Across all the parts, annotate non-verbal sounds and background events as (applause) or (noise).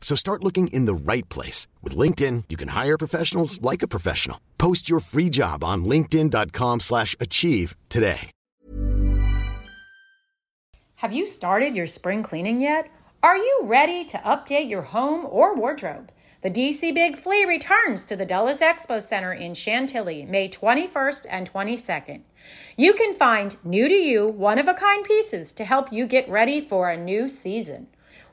So start looking in the right place. With LinkedIn, you can hire professionals like a professional. Post your free job on linkedin.com slash achieve today. Have you started your spring cleaning yet? Are you ready to update your home or wardrobe? The DC Big Flea returns to the Dulles Expo Center in Chantilly, May 21st and 22nd. You can find new to you, one of a kind pieces to help you get ready for a new season.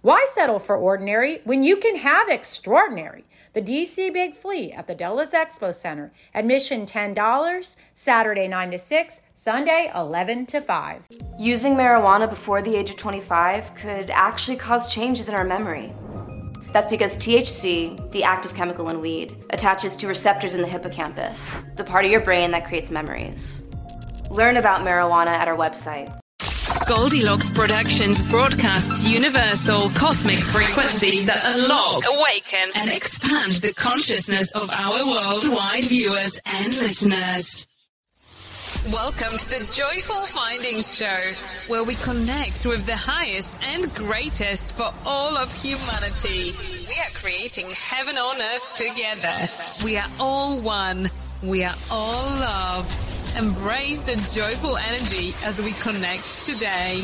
Why settle for ordinary when you can have extraordinary? The DC Big Flea at the Dulles Expo Center. Admission $10, Saturday 9 to 6, Sunday 11 to 5. Using marijuana before the age of 25 could actually cause changes in our memory. That's because THC, the active chemical in weed, attaches to receptors in the hippocampus, the part of your brain that creates memories. Learn about marijuana at our website. Goldilocks Productions broadcasts universal cosmic frequencies that unlock, awaken, and expand the consciousness of our worldwide viewers and listeners. Welcome to the Joyful Findings Show, where we connect with the highest and greatest for all of humanity. We are creating heaven on earth together. We are all one. We are all love. Embrace the joyful energy as we connect today.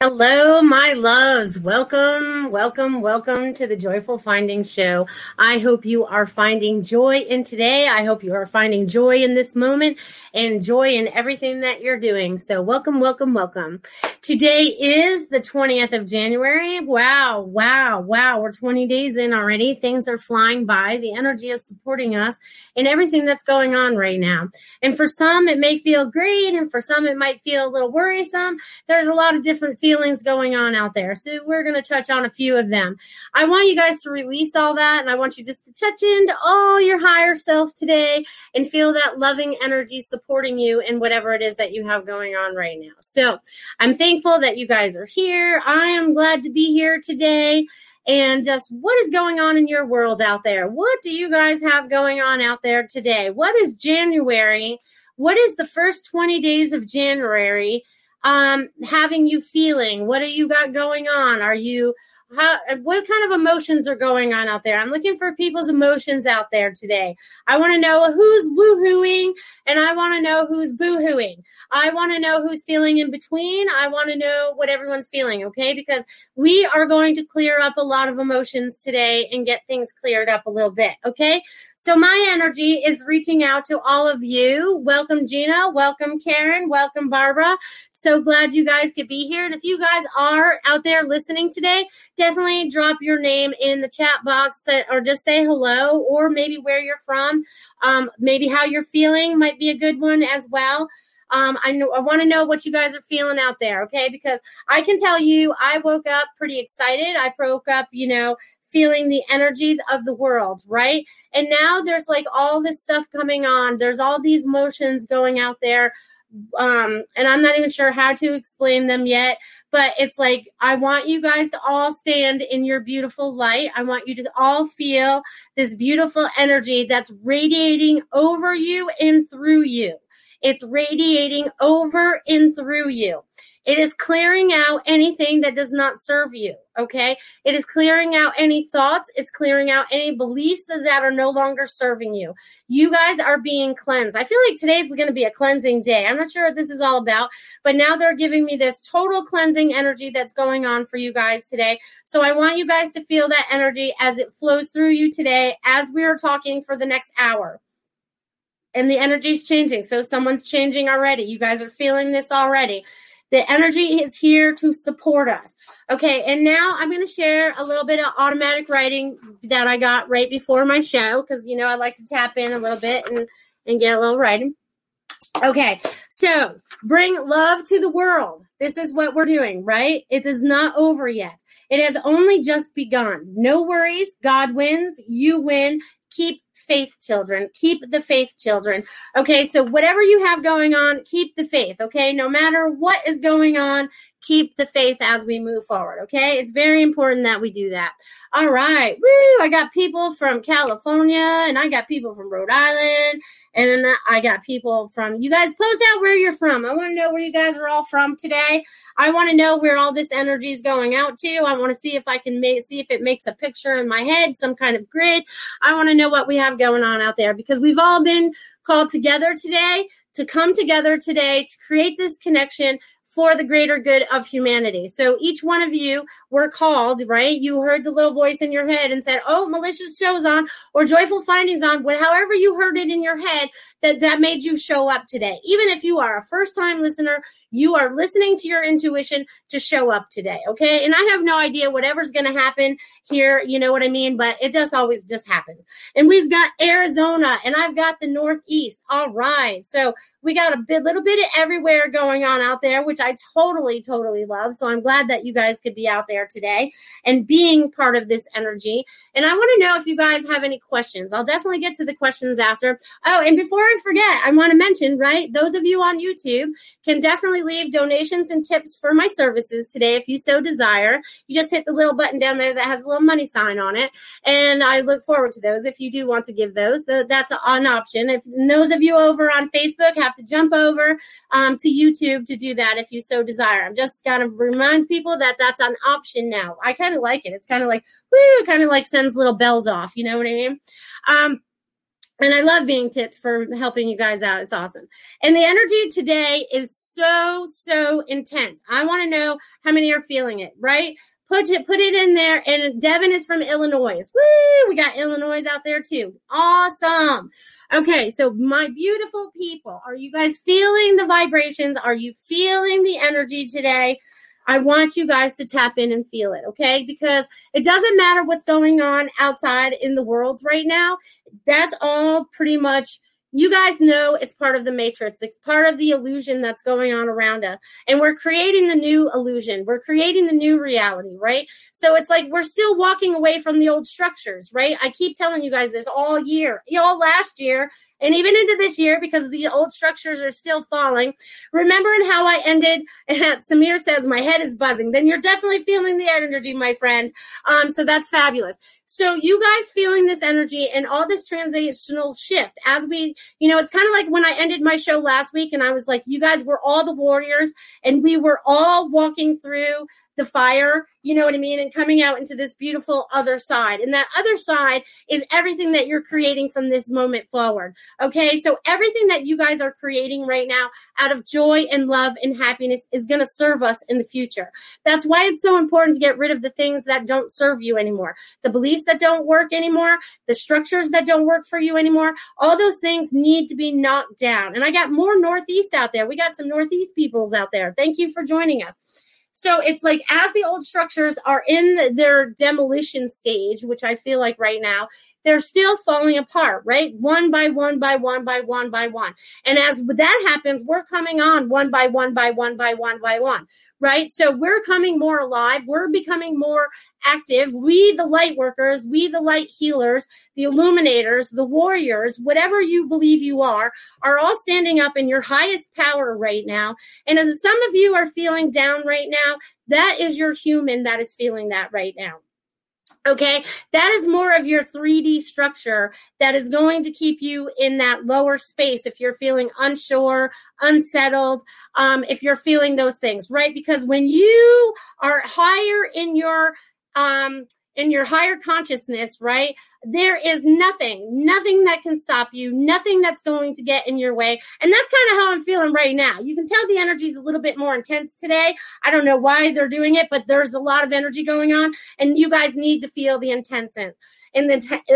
Hello, my loves. Welcome, welcome, welcome to the Joyful Findings Show. I hope you are finding joy in today. I hope you are finding joy in this moment and joy in everything that you're doing. So, welcome, welcome, welcome. Today is the 20th of January. Wow, wow, wow. We're 20 days in already. Things are flying by. The energy is supporting us in everything that's going on right now. And for some, it may feel great, and for some, it might feel a little worrisome. There's a lot of different feelings going on out there. So we're going to touch on a few of them. I want you guys to release all that and I want you just to touch into all your higher self today and feel that loving energy supporting you in whatever it is that you have going on right now. So I'm thankful that you guys are here. I am glad to be here today and just what is going on in your world out there? What do you guys have going on out there today? What is January? What is the first 20 days of January? um, having you feeling? What do you got going on? Are you how, what kind of emotions are going on out there? I'm looking for people's emotions out there today. I want to know who's woohooing and I want to know who's boohooing. I want to know who's feeling in between. I want to know what everyone's feeling, okay? Because we are going to clear up a lot of emotions today and get things cleared up a little bit, okay? So my energy is reaching out to all of you. Welcome, Gina. Welcome, Karen. Welcome, Barbara. So glad you guys could be here. And if you guys are out there listening today, definitely drop your name in the chat box or just say hello or maybe where you're from. Um, maybe how you're feeling might be a good one as well. Um, I I want to know what you guys are feeling out there, okay? Because I can tell you, I woke up pretty excited. I woke up, you know, feeling the energies of the world, right? And now there's like all this stuff coming on. There's all these motions going out there um, and I'm not even sure how to explain them yet, but it's like I want you guys to all stand in your beautiful light. I want you to all feel this beautiful energy that's radiating over you and through you. It's radiating over and through you. It is clearing out anything that does not serve you. Okay. It is clearing out any thoughts. It's clearing out any beliefs that are no longer serving you. You guys are being cleansed. I feel like today's going to be a cleansing day. I'm not sure what this is all about, but now they're giving me this total cleansing energy that's going on for you guys today. So I want you guys to feel that energy as it flows through you today as we are talking for the next hour and the energy's changing. So someone's changing already. You guys are feeling this already. The energy is here to support us. Okay, and now I'm going to share a little bit of automatic writing that I got right before my show because you know I like to tap in a little bit and and get a little writing. Okay, so bring love to the world. This is what we're doing, right? It is not over yet. It has only just begun. No worries. God wins. You win. Keep faith, children. Keep the faith, children. Okay, so whatever you have going on, keep the faith. Okay, no matter what is going on, keep the faith as we move forward. Okay, it's very important that we do that. All right, woo! I got people from California and I got people from Rhode Island and I got people from you guys. Post out where you're from. I want to know where you guys are all from today. I want to know where all this energy is going out to. I want to see if I can make see if it makes a picture in my head, some kind of grid. I want to know what we have going on out there because we've all been called together today to come together today to create this connection for the greater good of humanity. So each one of you were called, right? You heard the little voice in your head and said, "Oh, malicious shows on or joyful findings on." However you heard it in your head, that that made you show up today. Even if you are a first-time listener, you are listening to your intuition to show up today, okay? And I have no idea whatever's going to happen here, you know what I mean, but it just always just happens. And we've got Arizona and I've got the Northeast. All right. So we got a bit, little bit of everywhere going on out there, which I totally, totally love. So I'm glad that you guys could be out there today and being part of this energy. And I want to know if you guys have any questions. I'll definitely get to the questions after. Oh, and before I forget, I want to mention, right, those of you on YouTube can definitely leave donations and tips for my services today if you so desire. You just hit the little button down there that has a little money sign on it. And I look forward to those if you do want to give those. That's an option. If those of you over on Facebook have to jump over um, to YouTube to do that if you so desire. I'm just going to remind people that that's an option now. I kind of like it. It's kind of like, woo, kind of like sends little bells off. You know what I mean? Um, and I love being tipped for helping you guys out. It's awesome. And the energy today is so, so intense. I want to know how many are feeling it, right? Put it, put it in there. And Devin is from Illinois. Woo! We got Illinois out there too. Awesome. Okay. So my beautiful people, are you guys feeling the vibrations? Are you feeling the energy today? I want you guys to tap in and feel it, okay? Because it doesn't matter what's going on outside in the world right now. That's all pretty much you guys know it's part of the matrix. It's part of the illusion that's going on around us. And we're creating the new illusion. We're creating the new reality, right? So it's like we're still walking away from the old structures, right? I keep telling you guys this all year, you all last year, and even into this year because the old structures are still falling. Remembering how I ended, (laughs) Samir says, My head is buzzing. Then you're definitely feeling the energy, my friend. Um, so that's fabulous. So you guys feeling this energy and all this transitional shift as we, you know, it's kind of like when I ended my show last week and I was like, you guys were all the warriors and we were all walking through the fire, you know what I mean? And coming out into this beautiful other side. And that other side is everything that you're creating from this moment forward. Okay. So everything that you guys are creating right now out of joy and love and happiness is going to serve us in the future. That's why it's so important to get rid of the things that don't serve you anymore, the beliefs that don't work anymore, the structures that don't work for you anymore. All those things need to be knocked down. And I got more Northeast out there. We got some Northeast peoples out there. Thank you for joining us. So it's like as the old structures are in their demolition stage, which I feel like right now, they're still falling apart, right? One by one by one by one by one. And as that happens, we're coming on one by one by one by one by one, right? So we're coming more alive. We're becoming more active. We, the light workers, we, the light healers, the illuminators, the warriors, whatever you believe you are, are all standing up in your highest power right now. And as some of you are feeling down right now, that is your human that is feeling that right now. Okay, that is more of your 3D structure that is going to keep you in that lower space if you're feeling unsure, unsettled, um, if you're feeling those things, right? Because when you are higher in your um, in your higher consciousness, right? There is nothing, nothing that can stop you, nothing that's going to get in your way. And that's kind of how I'm feeling right now. You can tell the energy is a little bit more intense today. I don't know why they're doing it, but there's a lot of energy going on, and you guys need to feel the intense in the, te-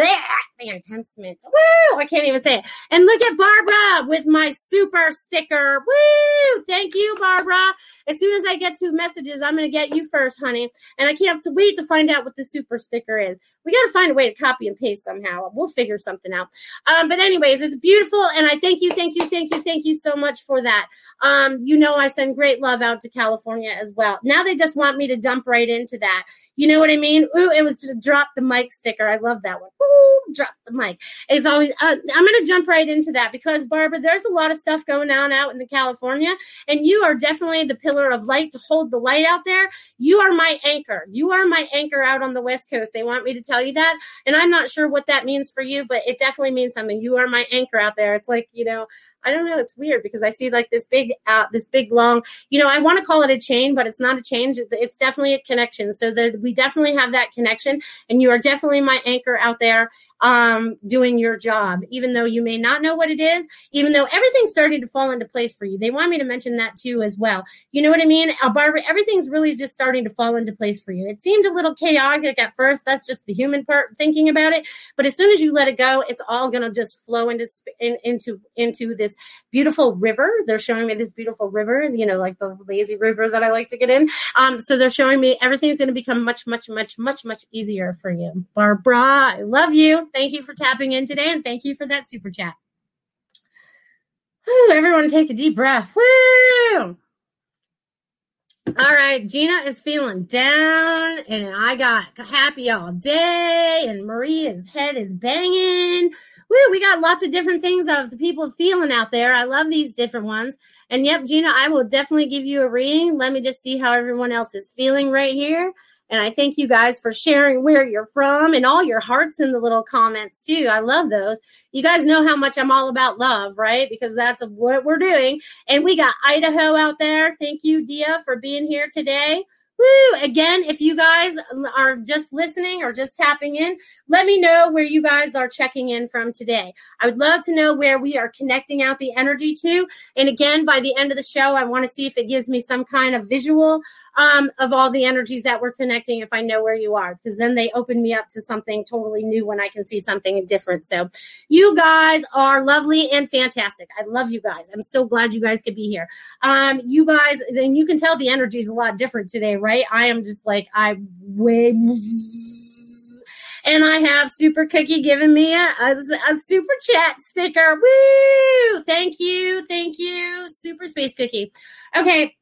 the intensement. Woo! I can't even say it. And look at Barbara with my super sticker. Woo! Thank you, Barbara. As soon as I get two messages, I'm going to get you first, honey. And I can't have to wait to find out what the super sticker is. We got to find a way to copy and paste somehow. We'll figure something out. Um, but anyways, it's beautiful. And I thank you, thank you, thank you, thank you so much for that. Um, you know, I send great love out to California as well. Now they just want me to dump right into that. You know what I mean? Ooh, it was just drop the mic sticker. I love that one. Ooh, drop the mic. It's always, uh, I'm going to jump right into that because, Barbara, there's a lot of stuff going on out in the California, and you are definitely the pillar of light to hold the light out there. You are my anchor. You are my anchor out on the West Coast. They want me to tell you that. And I'm not sure what that means for you, but it definitely means something. You are my anchor out there. It's like, you know, I don't know. It's weird because I see like this big, uh, this big long. You know, I want to call it a chain, but it's not a change. It's definitely a connection. So that we definitely have that connection, and you are definitely my anchor out there um, doing your job, even though you may not know what it is, even though everything's starting to fall into place for you. They want me to mention that too as well. You know what I mean? Uh, Barbara, everything's really just starting to fall into place for you. It seemed a little chaotic at first. That's just the human part thinking about it. But as soon as you let it go, it's all going to just flow into, in, into, into this beautiful river. They're showing me this beautiful river, you know, like the lazy river that I like to get in. Um, so they're showing me everything's going to become much, much, much, much, much easier for you. Barbara, I love you. Thank you for tapping in today and thank you for that super chat. Whew, everyone take a deep breath. Woo! All right, Gina is feeling down, and I got happy all day, and Maria's head is banging. Woo, we got lots of different things of the people feeling out there. I love these different ones. And yep, Gina, I will definitely give you a reading. Let me just see how everyone else is feeling right here. And I thank you guys for sharing where you're from and all your hearts in the little comments too. I love those. You guys know how much I'm all about love, right? Because that's what we're doing. And we got Idaho out there. Thank you, Dia, for being here today. Woo! Again, if you guys are just listening or just tapping in, let me know where you guys are checking in from today. I would love to know where we are connecting out the energy to. And again, by the end of the show, I want to see if it gives me some kind of visual um, of all the energies that we're connecting if I know where you are, because then they open me up to something totally new when I can see something different. So you guys are lovely and fantastic. I love you guys. I'm so glad you guys could be here. Um, you guys, then you can tell the energy is a lot different today, right? I am just like, I win and I have Super Cookie giving me a, a, a, super chat sticker. Woo! Thank you, thank you, Super Space Cookie. Okay,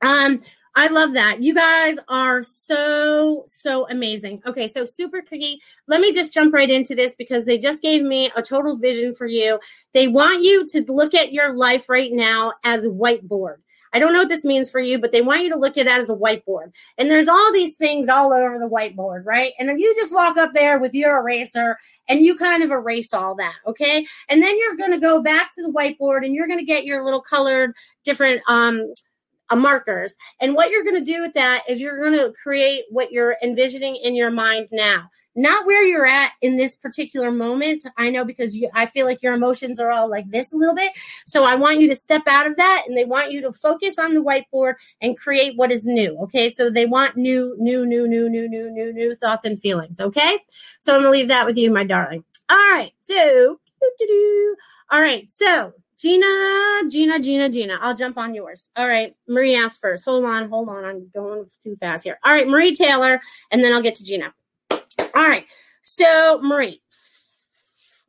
um, I love that. You guys are so, so amazing. Okay, so Super Cookie, let me just jump right into this because they just gave me a total vision for you. They want you to look at your life right now as a whiteboard. I don't know what this means for you, but they want you to look at it as a whiteboard. And there's all these things all over the whiteboard, right? And if you just walk up there with your eraser and you kind of erase all that, okay? And then you're going to go back to the whiteboard and you're going to get your little colored different um uh, markers. And what you're going to do with that is you're going to create what you're envisioning in your mind now. Not where you're at in this particular moment. I know because you, I feel like your emotions are all like this a little bit. So I want you to step out of that and they want you to focus on the whiteboard and create what is new. Okay. So they want new, new, new, new, new, new, new, new thoughts and feelings. Okay. So I'm going to leave that with you, my darling. All right. So, all right. So Gina, Gina, Gina, Gina. I'll jump on yours. All right. Marie asked first. Hold on, hold on. I'm going too fast here. All right, Marie Taylor, and then I'll get to Gina. All right. So, Marie,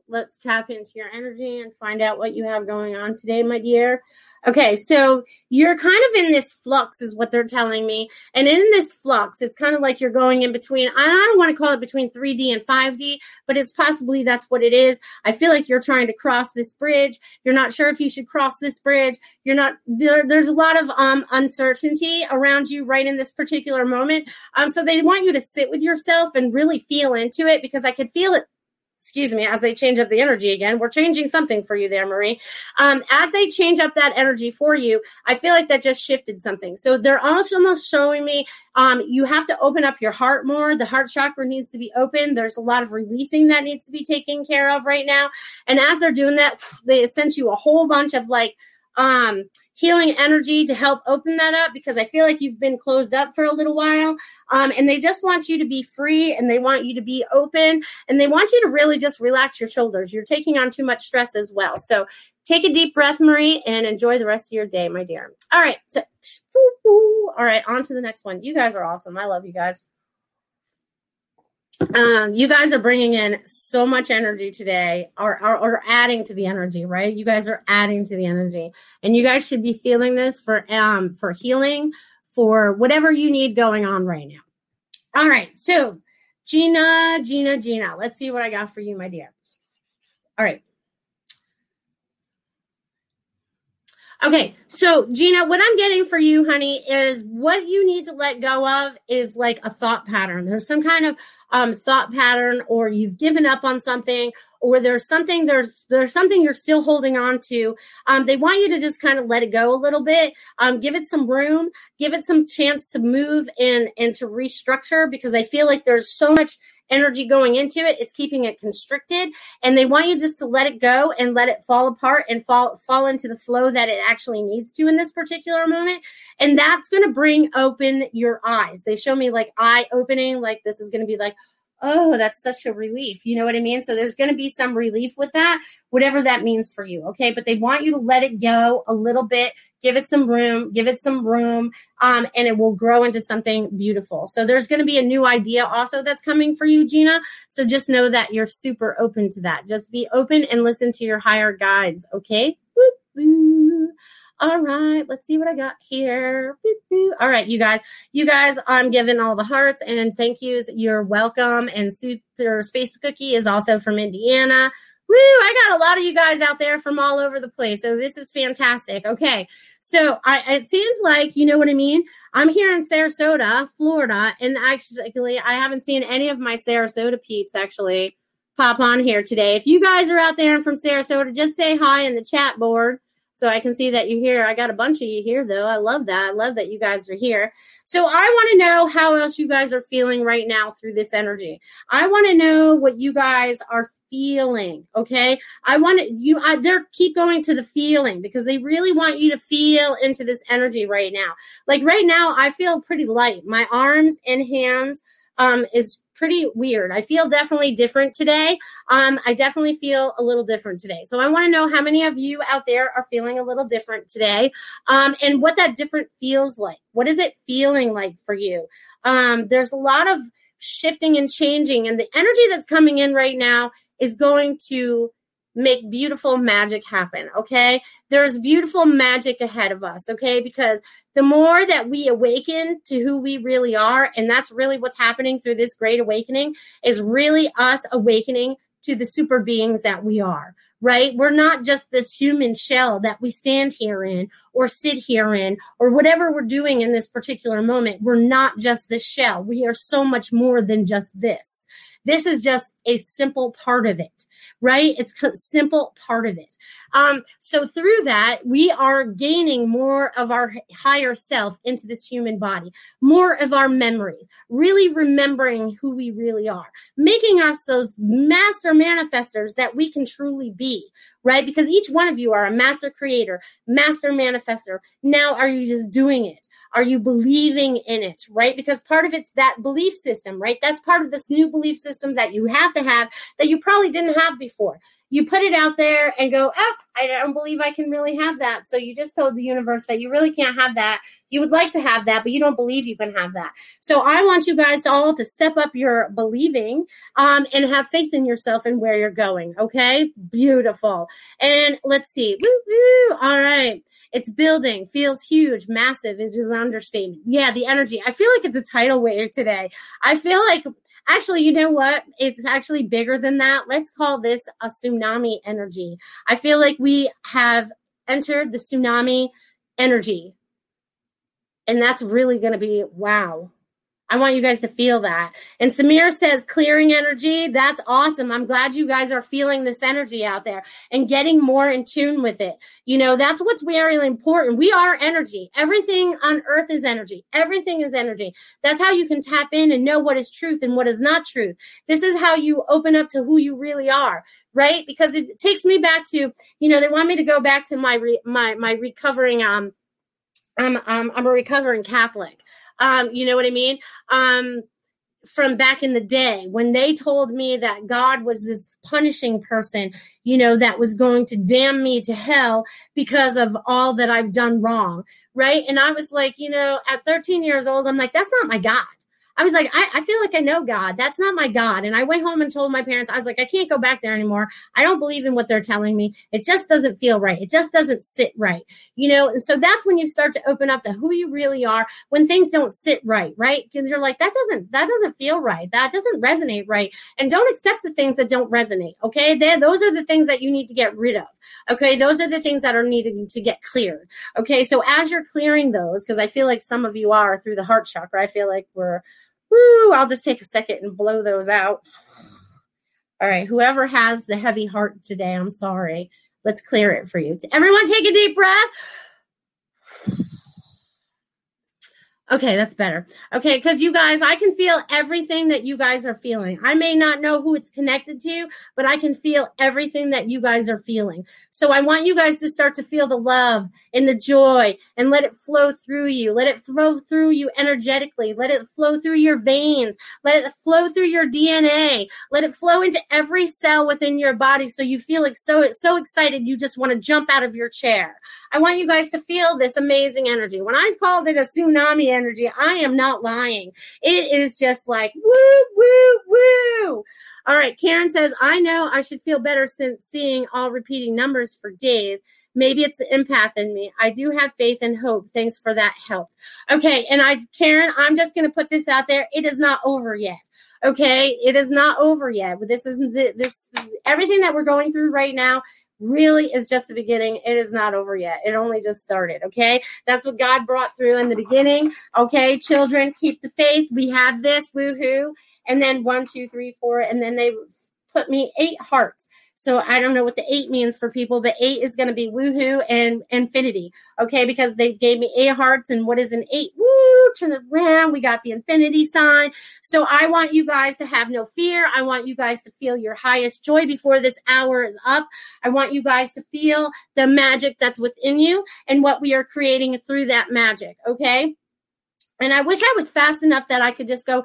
let's tap into your energy and find out what you have going on today, my dear. Okay, so you're kind of in this flux, is what they're telling me. And in this flux, it's kind of like you're going in between, I don't want to call it between 3D and 5D, but it's possibly that's what it is. I feel like you're trying to cross this bridge. You're not sure if you should cross this bridge. You're not, there, there's a lot of um, uncertainty around you right in this particular moment. Um, so they want you to sit with yourself and really feel into it because I could feel it excuse me, as they change up the energy again, we're changing something for you there, Marie. Um, as they change up that energy for you, I feel like that just shifted something. So they're almost almost showing me um, you have to open up your heart more. The heart chakra needs to be open. There's a lot of releasing that needs to be taken care of right now. And as they're doing that, they sent you a whole bunch of like um, healing energy to help open that up because I feel like you've been closed up for a little while. Um, and they just want you to be free and they want you to be open and they want you to really just relax your shoulders. You're taking on too much stress as well. So take a deep breath, Marie, and enjoy the rest of your day, my dear. All right. So, (laughs) all right, on to the next one. You guys are awesome. I love you guys. Um, you guys are bringing in so much energy today or, or, or, adding to the energy right? You guys are adding to the energy. And you guys should be feeling this for um for healing for whatever you need going on right now. All right so gina gina gina let's see what i got for you my dear. All right Okay, so Gina, what I'm getting for you, honey, is what you need to let go of is like a thought pattern. There's some kind of um, thought pattern, or you've given up on something, or there's something there's there's something you're still holding on to. Um, they want you to just kind of let it go a little bit, um, give it some room, give it some chance to move and and to restructure because I feel like there's so much energy going into it. It's keeping it constricted. And they want you just to let it go and let it fall apart and fall fall into the flow that it actually needs to in this particular moment. And that's going to bring open your eyes. They show me like eye opening, like this is going to be like, oh, that's such a relief. You know what I mean? So there's going to be some relief with that, whatever that means for you. Okay. But they want you to let it go a little bit, give it some room, give it some room, um, and it will grow into something beautiful. So there's going to be a new idea also that's coming for you, Gina. So just know that you're super open to that. Just be open and listen to your higher guides. Okay. All right, let's see what I got here. All right, you guys, you guys, I'm giving all the hearts and thank yous. You're welcome. And Super Space Cookie is also from Indiana. Woo, I got a lot of you guys out there from all over the place. So this is fantastic. Okay. So I, it seems like, you know what I mean? I'm here in Sarasota, Florida, and actually I haven't seen any of my Sarasota peeps actually pop on here today. If you guys are out there and from Sarasota, just say hi in the chat board so I can see that you're here. I got a bunch of you here, though. I love that. I love that you guys are here. So I want to know how else you guys are feeling right now through this energy. I want to know what you guys are feeling. Okay, I want to you. I, they're keep going to the feeling because they really want you to feel into this energy right now. Like right now, I feel pretty light. My arms and hands um, is pretty weird. I feel definitely different today. Um, I definitely feel a little different today. So I want to know how many of you out there are feeling a little different today um, and what that different feels like. What is it feeling like for you? Um, there's a lot of shifting and changing, and the energy that's coming in right now is going to make beautiful magic happen. Okay. There's beautiful magic ahead of us. Okay. Because the more that we awaken to who we really are, and that's really what's happening through this great awakening, is really us awakening to the super beings that we are. Right? We're not just this human shell that we stand here in or sit here in or whatever we're doing in this particular moment. We're not just this shell. We are so much more than just this. This is just a simple part of it right? It's a simple part of it. Um, so through that, we are gaining more of our higher self into this human body, more of our memories, really remembering who we really are, making us those master manifestors that we can truly be, right? Because each one of you are a master creator, master manifester. Now, are you just doing it? Are you believing in it, right? Because part of it's that belief system, right? That's part of this new belief system that you have to have that you probably didn't have before. You put it out there and go, oh, I don't believe I can really have that. So you just told the universe that you really can't have that. You would like to have that, but you don't believe you can have that. So I want you guys all to step up your believing um, and have faith in yourself and where you're going. Okay, beautiful. And let's see. Woo, woo. All right. It's building, feels huge, massive is an understatement. Yeah, the energy. I feel like it's a tidal wave today. I feel like Actually, you know what? It's actually bigger than that. Let's call this a tsunami energy. I feel like we have entered the tsunami energy. And that's really going to be wow. I want you guys to feel that. And Samir says clearing energy. That's awesome. I'm glad you guys are feeling this energy out there and getting more in tune with it. You know, that's what's very important. We are energy. Everything on earth is energy. Everything is energy. That's how you can tap in and know what is truth and what is not truth. This is how you open up to who you really are right because it takes me back to you know they want me to go back to my re, my my recovering um I'm, um, I'm a recovering Catholic. Um, you know what I mean? Um, from back in the day when they told me that God was this punishing person, you know, that was going to damn me to hell because of all that I've done wrong. Right. And I was like, you know, at 13 years old, I'm like, that's not my God. I was like, I, I, feel like I know God. That's not my God. And I went home and told my parents, I was like, I can't go back there anymore. I don't believe in what they're telling me. It just doesn't feel right. It just doesn't sit right. You know, and so that's when you start to open up to who you really are when things don't sit right, right? Because you're like, that doesn't, that doesn't feel right. That doesn't resonate right. And don't accept the things that don't resonate. Okay. They're, those are the things that you need to get rid of. Okay. Those are the things that are needed to get cleared. Okay. So as you're clearing those, because I feel like some of you are through the heart chakra, I feel like we're, Woo, I'll just take a second and blow those out. All right, whoever has the heavy heart today, I'm sorry. Let's clear it for you. Everyone take a deep breath. Okay, that's better. Okay, because you guys, I can feel everything that you guys are feeling. I may not know who it's connected to, but I can feel everything that you guys are feeling. So I want you guys to start to feel the love and the joy and let it flow through you. Let it flow through you energetically. Let it flow through your veins. Let it flow through your DNA. Let it flow into every cell within your body so you feel like so so excited you just want to jump out of your chair. I want you guys to feel this amazing energy. When I called it a tsunami energy, I am not lying. It is just like woo, woo, woo. All right, Karen says, I know I should feel better since seeing all repeating numbers for days. Maybe it's the empath in me. I do have faith and hope. Thanks for that help. Okay, and I, Karen, I'm just going to put this out there. It is not over yet. Okay, it is not over yet. This isn't this everything that we're going through right now really is just the beginning. It is not over yet. It only just started. Okay. That's what God brought through in the beginning. Okay. Children, keep the faith. We have this. Woohoo. And then one, two, three, four. And then they put me eight hearts. So I don't know what the eight means for people, but eight is going to be woohoo and infinity. Okay, because they gave me eight hearts, and what is an eight? Woo! Turn it around. We got the infinity sign. So I want you guys to have no fear. I want you guys to feel your highest joy before this hour is up. I want you guys to feel the magic that's within you and what we are creating through that magic. Okay. And I wish I was fast enough that I could just go,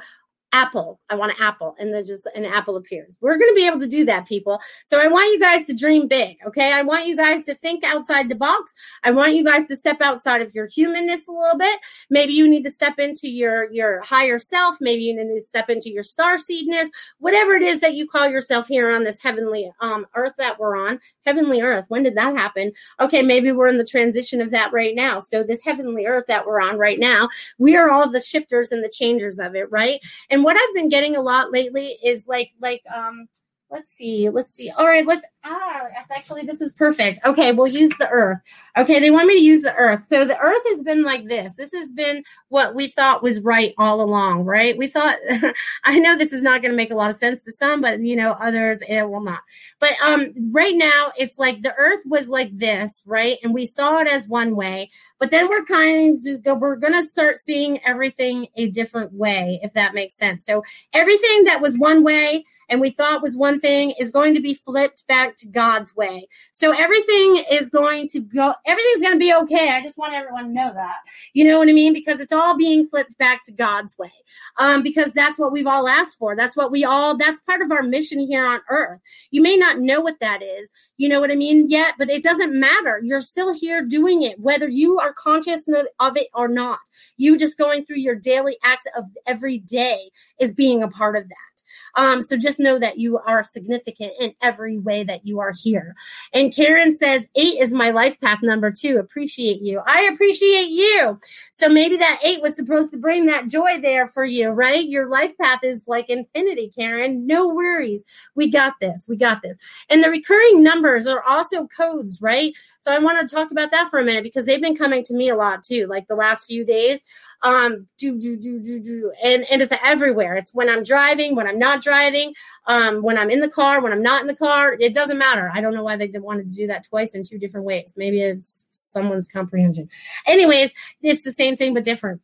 apple. I want an apple. And then just an apple appears. We're going to be able to do that, people. So I want you guys to dream big. Okay. I want you guys to think outside the box. I want you guys to step outside of your humanness a little bit. Maybe you need to step into your, your higher self. Maybe you need to step into your star seedness, whatever it is that you call yourself here on this heavenly um, earth that we're on. Heavenly earth. When did that happen? Okay. Maybe we're in the transition of that right now. So this heavenly earth that we're on right now, we are all the shifters and the changers of it. Right. And and what I've been getting a lot lately is like like um let's see let's see. All right let's ah that's actually this is perfect. Okay we'll use the earth. Okay they want me to use the earth. So the earth has been like this. This has been what we thought was right all along right? We thought (laughs) i know this is not going to make a lot of sense to some but you know others it will not. But um right now it's like the earth was like this right? And we saw it as one way but then we're kind of we're going to start seeing everything a different way if that makes sense. So everything that was one way and we thought was one thing is going to be flipped back to God's way. So everything is going to go, everything's going to be okay. I just want everyone to know that. You know what I mean? Because it's all being flipped back to God's way. Um, because that's what we've all asked for. That's what we all, that's part of our mission here on earth. You may not know what that is, you know what I mean, yet, but it doesn't matter. You're still here doing it, whether you are conscious of it or not. You just going through your daily acts of every day is being a part of that. Um, so just know that you are significant in every way that you are here. And Karen says, eight is my life path number two. Appreciate you. I appreciate you. So maybe that eight was supposed to bring that joy there for you, right? Your life path is like infinity, Karen. No worries. We got this. We got this. And the recurring numbers are also codes, right? So I want to talk about that for a minute because they've been coming to me a lot too, like the last few days um, do, do, do, do, do. And, and it's everywhere. It's when I'm driving, when I'm not driving, um, when I'm in the car, when I'm not in the car. It doesn't matter. I don't know why they wanted to do that twice in two different ways. Maybe it's someone's comprehension. Anyways, it's the same thing, but different.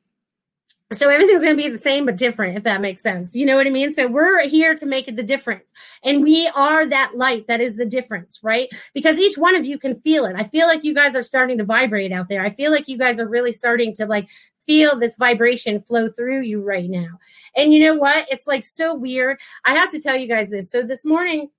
So everything's going to be the same but different, if that makes sense. You know what I mean? So we're here to make the difference. And we are that light that is the difference, right? Because each one of you can feel it. I feel like you guys are starting to vibrate out there. I feel like you guys are really starting to like feel this vibration flow through you right now. And you know what? It's like so weird. I have to tell you guys this. So this morning,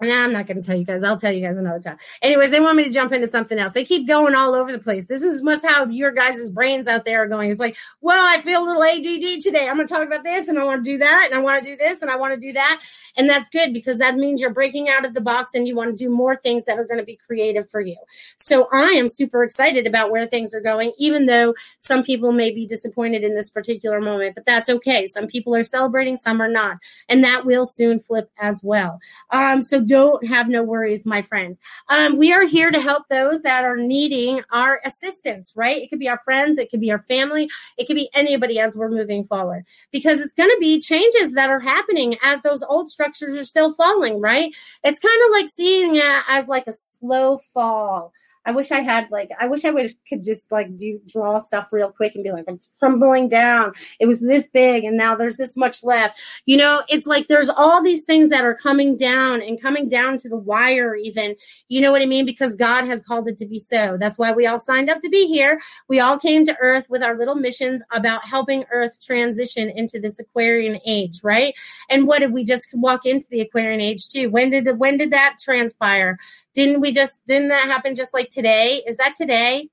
Nah, I'm not going to tell you guys. I'll tell you guys another time. Anyways, they want me to jump into something else. They keep going all over the place. This is must how your guys' brains out there are going. It's like, well, I feel a little ADD today. I'm going to talk about this and I want to do that and I want to do this and I want to do that. And that's good because that means you're breaking out of the box and you want to do more things that are going to be creative for you. So I am super excited about where things are going, even though some people may be disappointed in this particular moment, but that's okay. Some people are celebrating, some are not. And that will soon flip as well. Um, so don't have no worries, my friends. Um, we are here to help those that are needing our assistance, right? It could be our friends, it could be our family, it could be anybody as we're moving forward because it's going to be changes that are happening as those old structures are still falling, right? It's kind of like seeing it as like a slow fall. I wish I had like I wish I would could just like do draw stuff real quick and be like I'm crumbling down. It was this big and now there's this much left. You know, it's like there's all these things that are coming down and coming down to the wire even. You know what I mean? Because God has called it to be so. That's why we all signed up to be here. We all came to earth with our little missions about helping earth transition into this Aquarian age, right? And what did we just walk into the Aquarian age too? When did when did that transpire? Didn't we just, didn't that happen just like today? Is that today?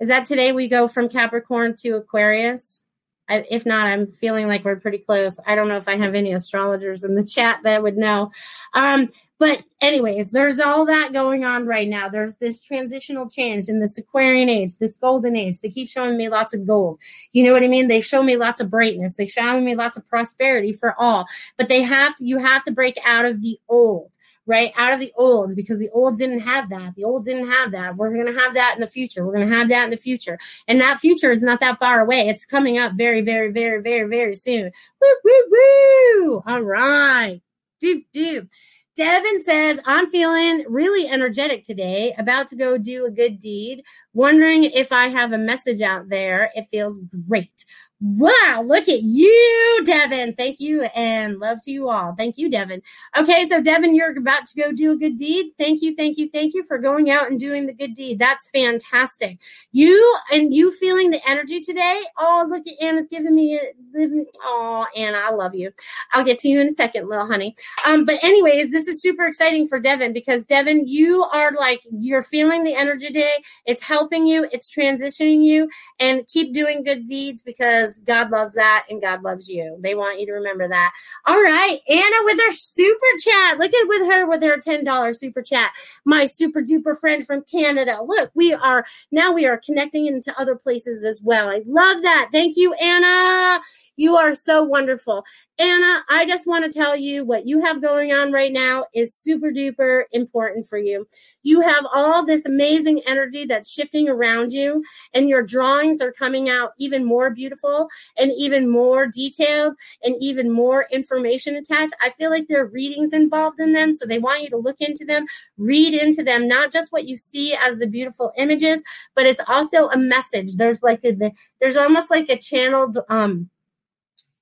Is that today we go from Capricorn to Aquarius? I, if not, I'm feeling like we're pretty close. I don't know if I have any astrologers in the chat that would know. Um, but anyways, there's all that going on right now. There's this transitional change in this Aquarian age, this golden age. They keep showing me lots of gold. You know what I mean? They show me lots of brightness. They show me lots of prosperity for all. But they have to, you have to break out of the old right? Out of the old because the old didn't have that. The old didn't have that. We're going to have that in the future. We're going to have that in the future. And that future is not that far away. It's coming up very, very, very, very, very soon. Woo, woo, woo. All right. Doop, doop. Devin says, I'm feeling really energetic today, about to go do a good deed, wondering if I have a message out there. It feels great. Wow, look at you, Devin. Thank you and love to you all. Thank you, Devin. Okay, so Devin, you're about to go do a good deed. Thank you, thank you, thank you for going out and doing the good deed. That's fantastic. You and you feeling the energy today. Oh, look at Anna's giving me a living. oh, Anna, I love you. I'll get to you in a second, little honey. Um, but anyways, this is super exciting for Devin because Devin, you are like you're feeling the energy today. It's helping you, it's transitioning you, and keep doing good deeds because because God loves that and God loves you. They want you to remember that. All right, Anna with her super chat. Look at with her with her $10 super chat. My super duper friend from Canada. Look, we are now we are connecting into other places as well. I love that. Thank you, Anna. You are so wonderful. Anna, I just want to tell you what you have going on right now is super duper important for you. You have all this amazing energy that's shifting around you, and your drawings are coming out even more beautiful and even more detailed and even more information attached. I feel like there are readings involved in them, so they want you to look into them, read into them, not just what you see as the beautiful images, but it's also a message. There's like a, there's almost like a channeled um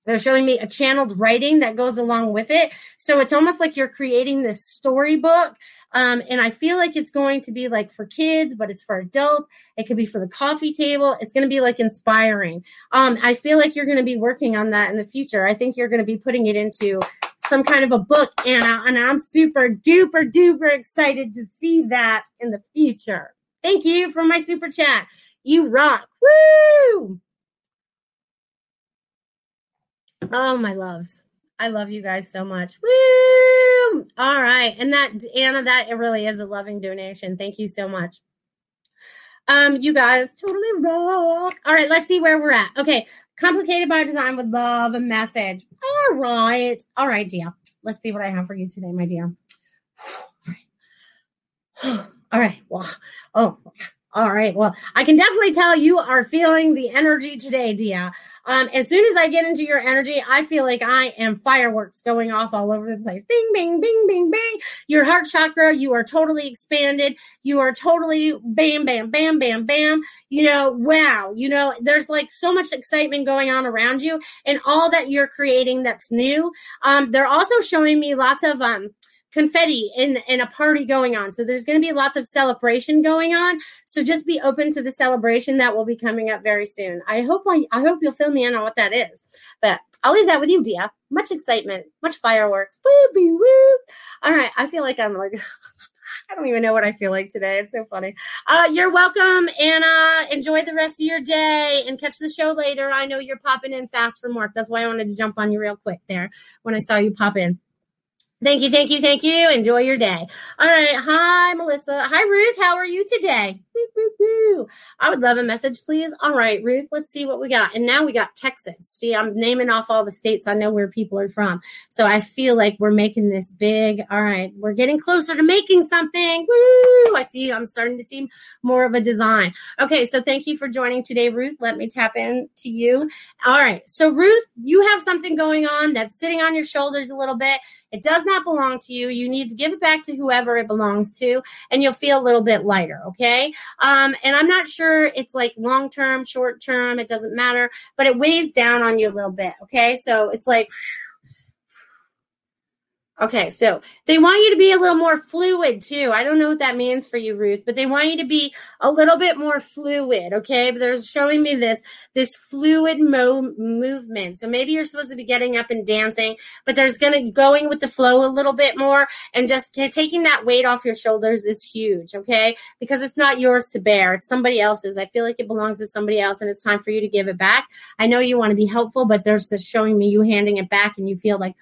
they're showing me a channeled writing that goes along with it. So it's almost like you're creating this storybook. Um, and I feel like it's going to be like for kids, but it's for adults. It could be for the coffee table. It's going to be like inspiring. Um, I feel like you're going to be working on that in the future. I think you're going to be putting it into some kind of a book, Anna, and I'm super duper duper excited to see that in the future. Thank you for my super chat. You rock. Woo! Oh, my loves. I love you guys so much. Woo! All right. And that, Anna, that it really is a loving donation. Thank you so much. Um, you guys totally rock. All right, let's see where we're at. Okay, complicated by design would love a message. All right, all right, dear. Let's see what I have for you today, my dear. (sighs) All right. (sighs) All right. Well, oh, all right. Well, I can definitely tell you are feeling the energy today, Dia. Um, as soon as I get into your energy, I feel like I am fireworks going off all over the place. Bing, bing, bing, bing, bing. Your heart chakra, you are totally expanded. You are totally bam, bam, bam, bam, bam. You know, wow. You know, there's like so much excitement going on around you and all that you're creating that's new. Um, they're also showing me lots of, um, confetti and, and a party going on. So there's going to be lots of celebration going on. So just be open to the celebration that will be coming up very soon. I hope I, I hope you'll fill me in on what that is. But I'll leave that with you, Dia. Much excitement, much fireworks. Woo, woo. All right. I feel like I'm like (laughs) I don't even know what I feel like today. It's so funny. Uh, you're welcome, Anna. Enjoy the rest of your day and catch the show later. I know you're popping in fast from work. That's why I wanted to jump on you real quick there when I saw you pop in. Thank you, thank you, thank you. Enjoy your day. All right. Hi, Melissa. Hi, Ruth. How are you today? I would love a message, please. All right, Ruth, let's see what we got. And now we got Texas. See, I'm naming off all the states I know where people are from. So I feel like we're making this big. All right, we're getting closer to making something. Woo! I see, I'm starting to see more of a design. Okay, so thank you for joining today, Ruth. Let me tap in to you. All right, so Ruth, you have something going on that's sitting on your shoulders a little bit. It does not belong to you. You need to give it back to whoever it belongs to, and you'll feel a little bit lighter. Okay. Um, and I'm not sure it's like long term, short term, it doesn't matter, but it weighs down on you a little bit. Okay. So it's like, Okay, so they want you to be a little more fluid too. I don't know what that means for you, Ruth, but they want you to be a little bit more fluid. Okay, but they're showing me this this fluid mo- movement. So maybe you're supposed to be getting up and dancing, but there's gonna going with the flow a little bit more, and just taking that weight off your shoulders is huge. Okay, because it's not yours to bear; it's somebody else's. I feel like it belongs to somebody else, and it's time for you to give it back. I know you want to be helpful, but there's this showing me you handing it back, and you feel like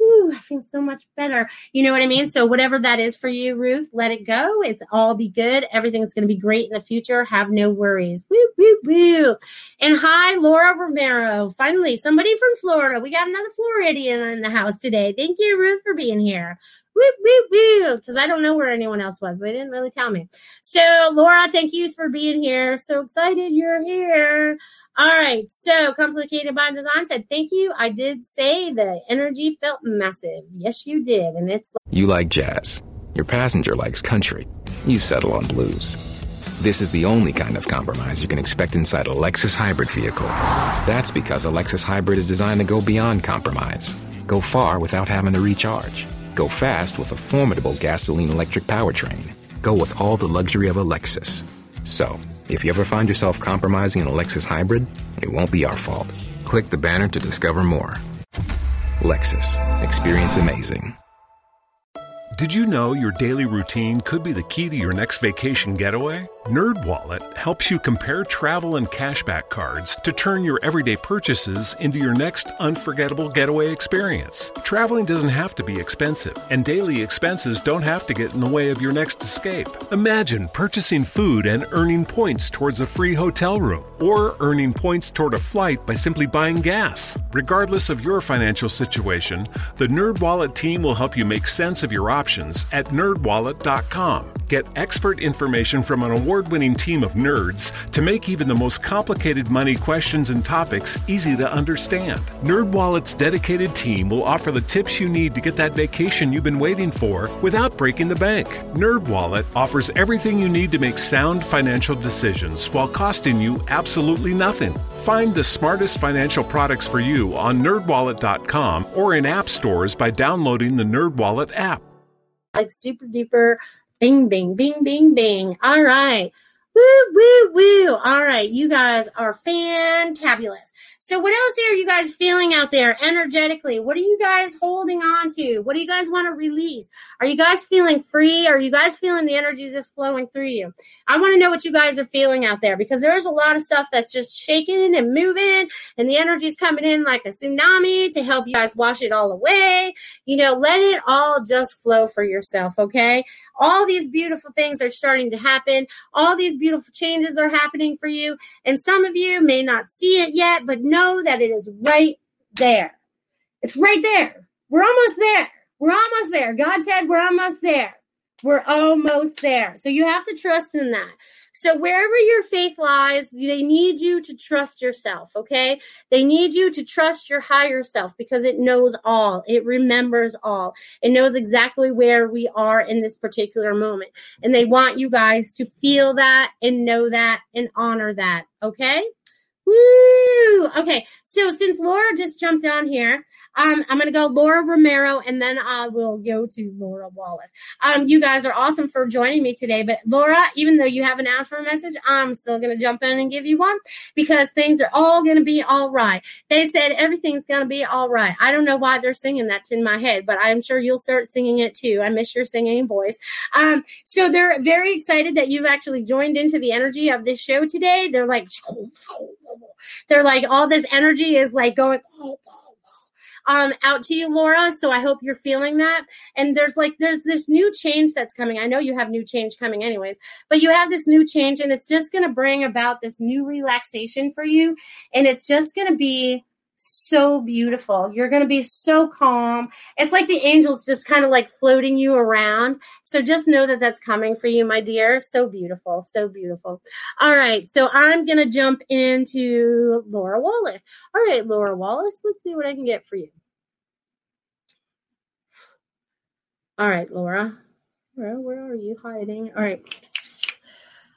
Ooh, I feel so much better. You know what I mean? So whatever that is for you, Ruth, let it go. It's all be good. Everything's going to be great in the future. Have no worries. Woo, woo, woo. And hi, Laura Romero. Finally, somebody from Florida. We got another Floridian in the house today. Thank you, Ruth, for being here. Woo, woo, woo. Because I don't know where anyone else was. They didn't really tell me. So, Laura, thank you for being here. So excited you're here. All right. So complicated by design said, thank you. I did say the energy felt massive. Yes, you did. And it's like- You like jazz. Your passenger likes country. You settle on blues. This is the only kind of compromise you can expect inside a Lexus hybrid vehicle. That's because a Lexus hybrid is designed to go beyond compromise. Go far without having to recharge. Go fast with a formidable gasoline electric powertrain. Go with all the luxury of a Lexus. So, if you ever find yourself compromising in a Lexus hybrid, it won't be our fault. Click the banner to discover more. Lexus. Experience amazing. Did you know your daily routine could be the key to your next vacation getaway? NerdWallet helps you compare travel and cashback cards to turn your everyday purchases into your next unforgettable getaway experience. Traveling doesn't have to be expensive, and daily expenses don't have to get in the way of your next escape. Imagine purchasing food and earning points towards a free hotel room, or earning points toward a flight by simply buying gas. Regardless of your financial situation, the NerdWallet team will help you make sense of your options at nerdwallet.com. Get expert information from an award winning team of nerds to make even the most complicated money questions and topics easy to understand. NerdWallet's dedicated team will offer the tips you need to get that vacation you've been waiting for without breaking the bank. NerdWallet offers everything you need to make sound financial decisions while costing you absolutely nothing. Find the smartest financial products for you on nerdwallet.com or in app stores by downloading the NerdWallet app. Like super duper bing, bing, bing, bing, bing. All right. Woo, woo, woo. All right. You guys are fantabulous. So what else are you guys feeling out there energetically? What are you guys holding on to? What do you guys want to release? Are you guys feeling free? Are you guys feeling the energy just flowing through you? I want to know what you guys are feeling out there because there's a lot of stuff that's just shaking and moving and the energy's coming in like a tsunami to help you guys wash it all away. You know, let it all just flow for yourself, okay? All these beautiful things are starting to happen. All these beautiful changes are happening for you. And some of you may not see it yet, but know that it is right there. It's right there. We're almost there. We're almost there. God said we're almost there. We're almost there. So you have to trust in that. So wherever your faith lies, they need you to trust yourself, okay? They need you to trust your higher self because it knows all. It remembers all. It knows exactly where we are in this particular moment. And they want you guys to feel that and know that and honor that, okay? Woo! Okay, so since Laura just jumped on here, um, I'm going to go Laura Romero and then I will go to Laura Wallace. Um, you guys are awesome for joining me today. But Laura, even though you haven't asked for a message, I'm still going to jump in and give you one because things are all going to be all right. They said everything's going to be all right. I don't know why they're singing that in my head, but I'm sure you'll start singing it too. I miss your singing voice. Um, so they're very excited that you've actually joined into the energy of this show today. They're like, (laughs) they're like, all this energy is like going um, out to you, Laura. So I hope you're feeling that. And there's like, there's this new change that's coming. I know you have new change coming anyways, but you have this new change and it's just going to bring about this new relaxation for you. And it's just going to be so beautiful. You're going to be so calm. It's like the angels just kind of like floating you around. So just know that that's coming for you, my dear. So beautiful. So beautiful. All right. So I'm going to jump into Laura Wallace. All right, Laura Wallace, let's see what I can get for you. All right, Laura. Where, where are you hiding? All right.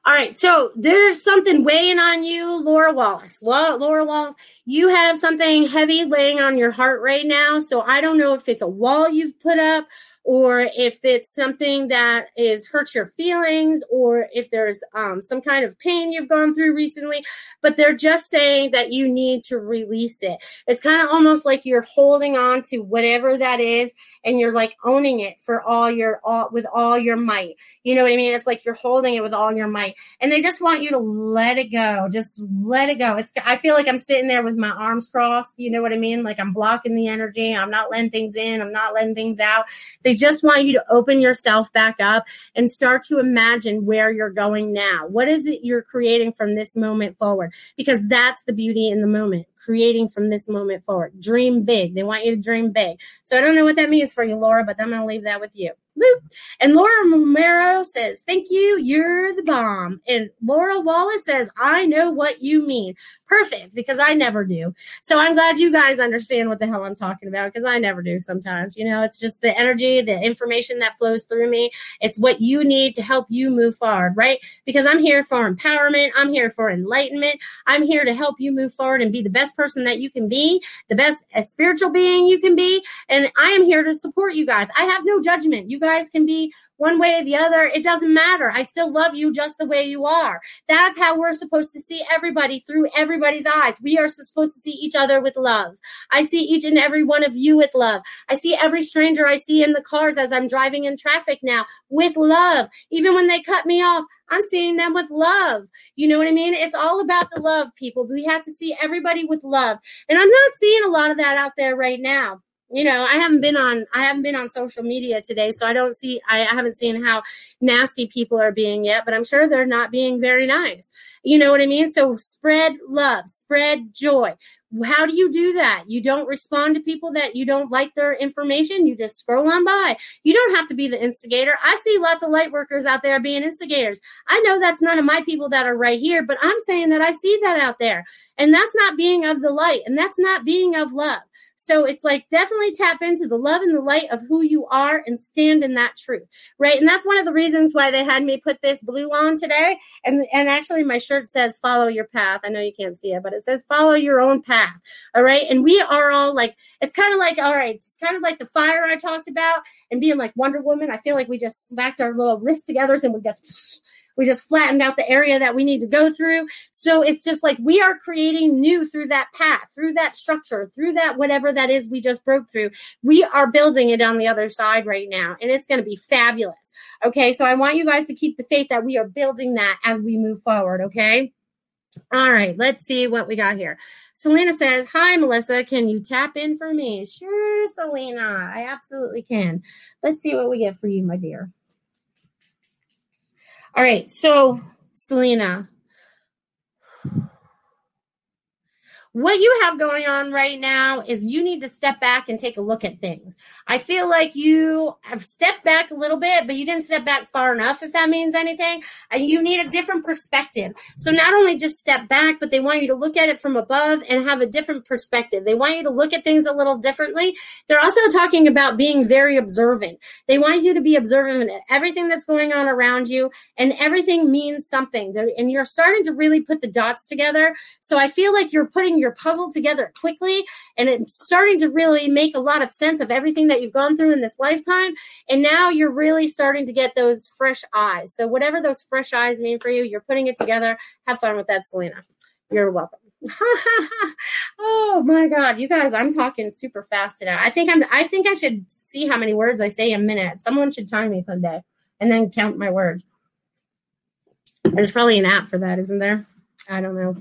All right, so there's something weighing on you, Laura Wallace. Laura Wallace, you have something heavy laying on your heart right now. So I don't know if it's a wall you've put up or if it's something that is hurt your feelings or if there's um, some kind of pain you've gone through recently but they're just saying that you need to release it. It's kind of almost like you're holding on to whatever that is and you're like owning it for all your all with all your might. You know what i mean? It's like you're holding it with all your might. And they just want you to let it go. Just let it go. It's i feel like i'm sitting there with my arms crossed. You know what i mean? Like i'm blocking the energy. I'm not letting things in. I'm not letting things out. They they just want you to open yourself back up and start to imagine where you're going now. What is it you're creating from this moment forward? Because that's the beauty in the moment, creating from this moment forward. Dream big. They want you to dream big. So I don't know what that means for you, Laura, but I'm going to leave that with you. And Laura Romero says, Thank you. You're the bomb. And Laura Wallace says, I know what you mean. Perfect, because I never do. So I'm glad you guys understand what the hell I'm talking about because I never do sometimes. You know, it's just the energy, the information that flows through me. It's what you need to help you move forward, right? Because I'm here for empowerment. I'm here for enlightenment. I'm here to help you move forward and be the best person that you can be, the best uh, spiritual being you can be. And I am here to support you guys. I have no judgment. You guys can be one way or the other. It doesn't matter. I still love you just the way you are. That's how we're supposed to see everybody through everybody's eyes. We are supposed to see each other with love. I see each and every one of you with love. I see every stranger I see in the cars as I'm driving in traffic now with love. Even when they cut me off, I'm seeing them with love. You know what I mean? It's all about the love, people. We have to see everybody with love. And I'm not seeing a lot of that out there right now you know i haven't been on i haven't been on social media today so i don't see I, haven't seen how nasty people are being yet but i'm sure they're not being very nice you know what i mean so spread love spread joy how do you do that? You don't respond to people that you don't like their information. You just scroll on by. You don't have to be the instigator. I see lots of light workers out there being instigators. I know that's none of my people that are right here, but I'm saying that I see that out there. And that's not being of the light and that's not being of love. So it's like definitely tap into the love and the light of who you are and stand in that truth, right? And that's one of the reasons why they had me put this blue on today. And and actually, my shirt says "Follow your path." I know you can't see it, but it says "Follow your own path." All right, and we are all like, it's kind of like, all right, it's kind of like the fire I talked about, and being like Wonder Woman. I feel like we just smacked our little wrists together and we just we just flattened out the area that we need to go through. So it's just like we are creating new through that path, through that structure, through that whatever that is we just broke through. We are building it on the other side right now, and it's going to be fabulous. Okay, so I want you guys to keep the faith that we are building that as we move forward. Okay. All right, let's see what we got here. Selena says, Hi, Melissa. Can you tap in for me? Sure, Selena. I absolutely can. Let's see what we get for you, my dear. All right. So, Selena, what you have going on right now is you need to step back and take a look at things. I feel like you have stepped back a little bit, but you didn't step back far enough, if that means anything. And you need a different perspective. So not only just step back, but they want you to look at it from above and have a different perspective. They want you to look at things a little differently. They're also talking about being very observant. They want you to be observant of everything that's going on around you, and everything means something. And you're starting to really put the dots together. So I feel like you're putting your puzzle together quickly and it's starting to really make a lot of sense of everything that you've gone through in this lifetime. And now you're really starting to get those fresh eyes. So, whatever those fresh eyes mean for you, you're putting it together. Have fun with that, Selena. You're welcome. (laughs) oh my god you guys i'm talking super fast today i think i'm i think i should see how many words i say a minute someone should time me someday and then count my words there's probably an app for that isn't there i don't know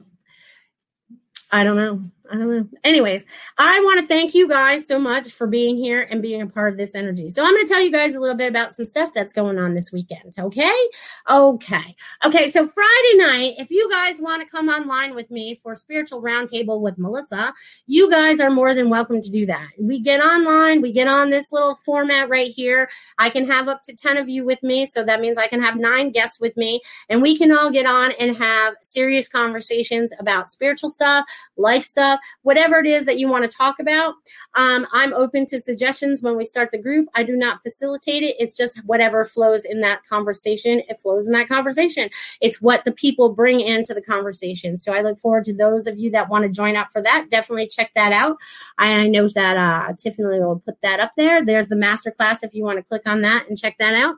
I don't know. I don't know. Anyways, I want to thank you guys so much for being here and being a part of this energy. So I'm going to tell you guys a little bit about some stuff that's going on this weekend. Okay. Okay. Okay. So Friday night, if you guys want to come online with me for spiritual roundtable with Melissa, you guys are more than welcome to do that. We get online, we get on this little format right here. I can have up to 10 of you with me. So that means I can have nine guests with me and we can all get on and have serious conversations about spiritual stuff, life stuff whatever it is that you want to talk about. Um, I'm open to suggestions when we start the group. I do not facilitate it. It's just whatever flows in that conversation. It flows in that conversation. It's what the people bring into the conversation. So I look forward to those of you that want to join up for that. Definitely check that out. I know that uh, Tiffany will put that up there. There's the masterclass if you want to click on that and check that out.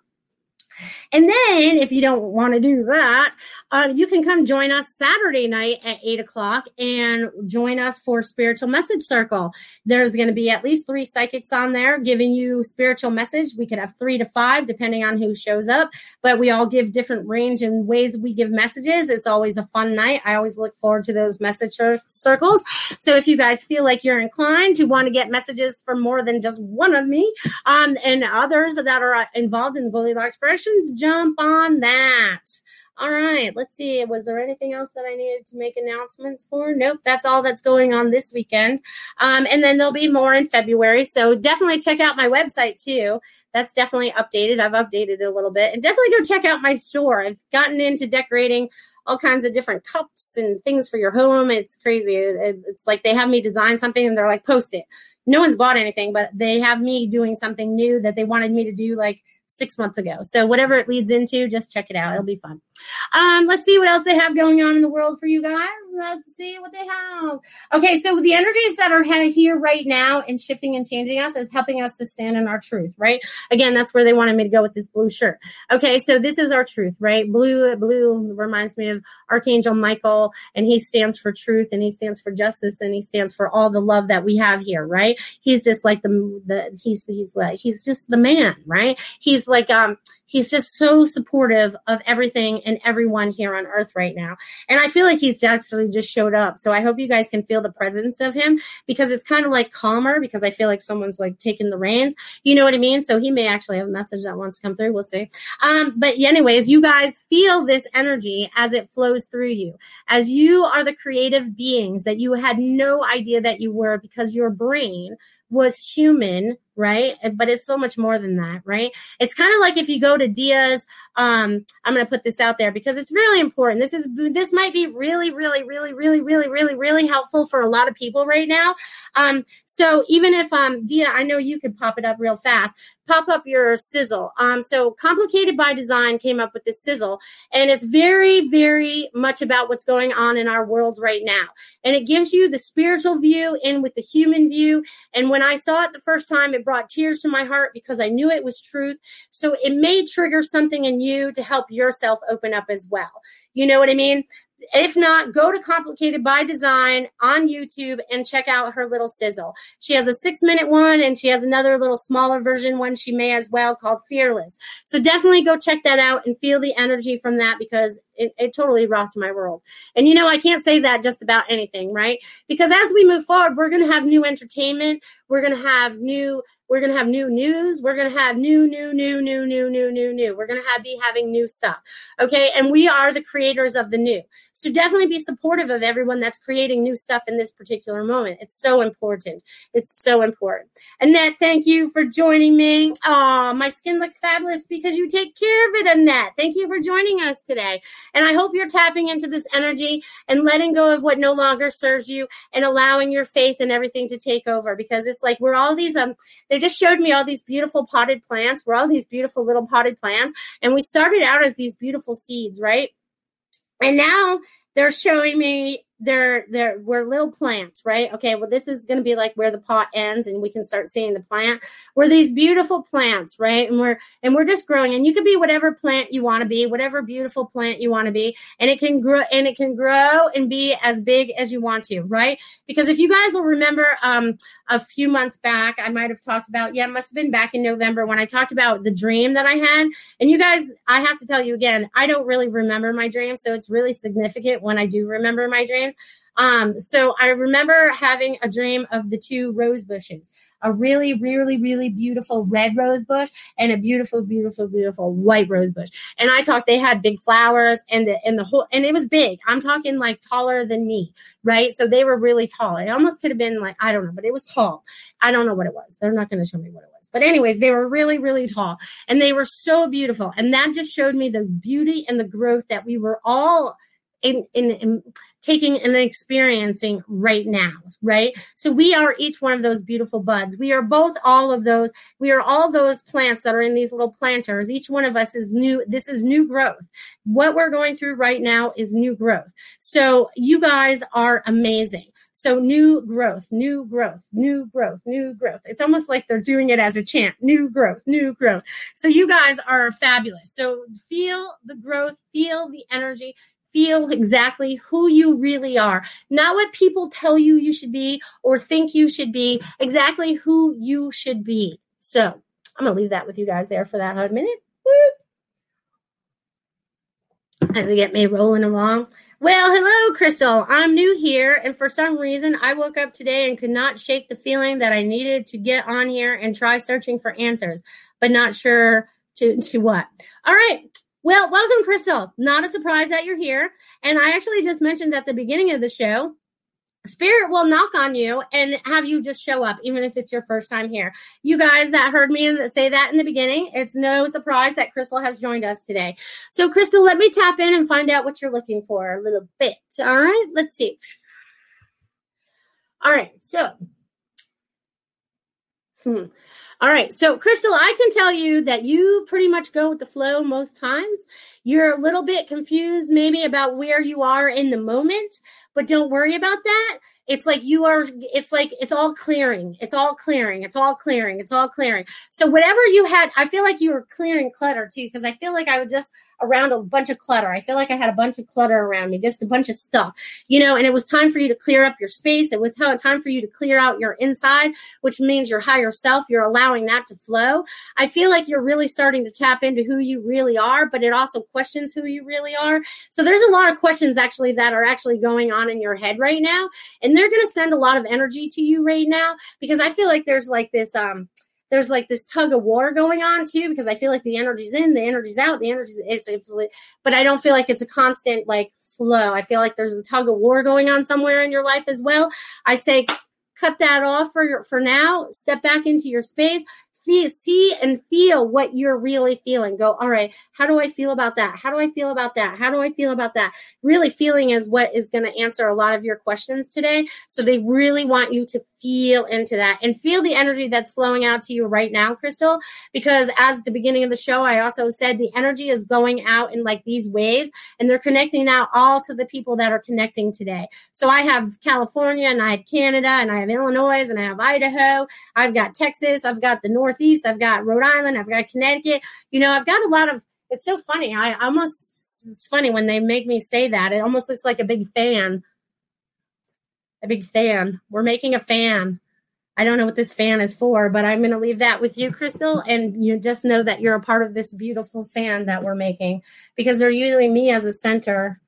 And then, if you don't want to do that, uh, you can come join us Saturday night at eight o'clock and join us for Spiritual Message Circle. There's going to be at least three psychics on there giving you spiritual message. We could have three to five, depending on who shows up, but we all give different range and ways we give messages. It's always a fun night. I always look forward to those message circles. So if you guys feel like you're inclined to want to get messages from more than just one of me um, and others that are involved in the Goldilocks Expression, jump on that. All right, let's see. Was there anything else that I needed to make announcements for? Nope, that's all that's going on this weekend. Um, and then there'll be more in February. So definitely check out my website too. That's definitely updated. I've updated it a little bit. And definitely go check out my store. I've gotten into decorating all kinds of different cups and things for your home. It's crazy. It's like they have me design something and they're like, post it. No one's bought anything, but they have me doing something new that they wanted me to do like six months ago. So whatever it leads into, just check it out. It'll be fun. Um, let's see what else they have going on in the world for you guys. Let's see what they have. Okay, so the energies that are here right now and shifting and changing us is helping us to stand in our truth, right? Again, that's where they wanted me to go with this blue shirt. Okay, so this is our truth, right? Blue, blue reminds me of Archangel Michael, and he stands for truth, and he stands for justice, and he stands for all the love that we have here, right? He's just like the the he's he's like he's just the man, right? He's like um he's just so supportive of everything and everyone here on earth right now. And I feel like he's actually just showed up. So I hope you guys can feel the presence of him because it's kind of like calmer because I feel like someone's like taking the reins. You know what I mean? So he may actually have a message that wants to come through. We'll see. Um, but anyways, you guys feel this energy as it flows through you, as you are the creative beings that you had no idea that you were because your brain was human, right? But it's so much more than that, right? It's kind of like if you go to Dia's, um, I'm going to put this out there because it's really important. This is, this might be really, really, really, really, really, really, really helpful for a lot of people right now. Um, so even if, um, Dia, I know you could pop it up real fast, pop up your sizzle. Um, so complicated by design came up with this sizzle and it's very, very much about what's going on in our world right now. And it gives you the spiritual view in with the human view. And when I saw it the first time, it brought tears to my heart because I knew it was truth. So it may trigger something in you to help yourself open up as well. You know what I mean? If not, go to Complicated by Design on YouTube and check out her little sizzle. She has a six minute one and she has another little smaller version one she may as well called Fearless. So definitely go check that out and feel the energy from that because it, it totally rocked my world. And you know, I can't say that just about anything, right? Because as we move forward, we're going to have new entertainment. We're going to have new we're going to have new news. We're going to have new, new, new, new, new, new, new, new. We're going to have be having new stuff. Okay. And we are the creators of the new. So definitely be supportive of everyone that's creating new stuff in this particular moment. It's so important. It's so important. Annette, thank you for joining me. Oh, my skin looks fabulous because you take care of it, Annette. Thank you for joining us today. And I hope you're tapping into this energy and letting go of what no longer serves you and allowing your faith and everything to take over because it's like we're all these, um, they just showed me all these beautiful potted plants. We're all these beautiful little potted plants. And we started out as these beautiful seeds, right? And now they're showing me they're they're we're little plants, right? Okay, well this is going to be like where the pot ends and we can start seeing the plant. We're these beautiful plants, right? And we're and we're just growing and you could be whatever plant you want to be, whatever beautiful plant you want to be, and it can grow and it can grow and be as big as you want to, right? Because if you guys will remember um a few months back, I might have talked about, yeah, it must have been back in November when I talked about the dream that I had. And you guys, I have to tell you again, I don't really remember my dreams, so it's really significant when I do remember my dreams. Um, so I remember having a dream of the two rose bushes, a really, really, really beautiful red rose bush and a beautiful, beautiful, beautiful white rose bush. And I talked, they had big flowers and the, and the whole, and it was big. I'm talking like taller than me, right? So they were really tall. It almost could have been like, I don't know, but it was tall. I don't know what it was. They're not going to show me what it was. But anyways, they were really, really tall and they were so beautiful. And that just showed me the beauty and the growth that we were all in, in, in taking and experiencing right now, right? So we are each one of those beautiful buds. We are both all of those. We are all those plants that are in these little planters. Each one of us is new. This is new growth. What we're going through right now is new growth. So you guys are amazing. So new growth, new growth, new growth, new growth. It's almost like they're doing it as a chant. New growth, new growth. So you guys are fabulous. So feel the growth, feel the energy, feel exactly who you really are, not what people tell you you should be or think you should be, exactly who you should be. So I'm going to leave that with you guys there for that hot minute. Woo. As I get me rolling along. Well, hello, Crystal. I'm new here, and for some reason, I woke up today and could not shake the feeling that I needed to get on here and try searching for answers, but not sure to, to what. All right. Well, welcome, Crystal. Not a surprise that you're here. And I actually just mentioned at the beginning of the show, Spirit will knock on you and have you just show up, even if it's your first time here. You guys that heard me say that in the beginning, it's no surprise that Crystal has joined us today. So, Crystal, let me tap in and find out what you're looking for a little bit. All right, let's see. All right, so. Hmm. All right. So, Crystal, I can tell you that you pretty much go with the flow most times. You're a little bit confused maybe about where you are in the moment, but don't worry about that. It's like you are, it's like it's all clearing. It's all clearing. It's all clearing. It's all clearing. So, whatever you had, I feel like you were clearing clutter too, because I feel like I was just around a bunch of clutter. I feel like I had a bunch of clutter around me, just a bunch of stuff, you know, and it was time for you to clear up your space. It was time for you to clear out your inside, which means your higher self. You're allowing that to flow. I feel like you're really starting to tap into who you really are, but it also questions who you really are. So there's a lot of questions actually that are actually going on in your head right now. And they're going to send a lot of energy to you right now because I feel like there's like this, um, there's like this tug of war going on too because I feel like the energy's in, the energy's out, the energy's it's, it's but I don't feel like it's a constant like flow. I feel like there's a tug of war going on somewhere in your life as well. I say cut that off for your, for now. Step back into your space feel, see and feel what you're really feeling. Go, all right, how do I feel about that? How do I feel about that? How do I feel about that? Really feeling is what is going to answer a lot of your questions today. So they really want you to feel into that and feel the energy that's flowing out to you right now, Crystal. Because as the beginning of the show, I also said the energy is going out in like these waves and they're connecting now all to the people that are connecting today. So I have California and I have Canada and I have Illinois and I have Idaho. I've got Texas. I've got the Northeast. I've got Rhode Island. I've got Connecticut. You know, I've got a lot of, it's so funny. I almost, it's funny when they make me say that. It almost looks like a big fan a big fan. We're making a fan. I don't know what this fan is for, but I'm going to leave that with you, Crystal. And you just know that you're a part of this beautiful fan that we're making because they're using me as a center.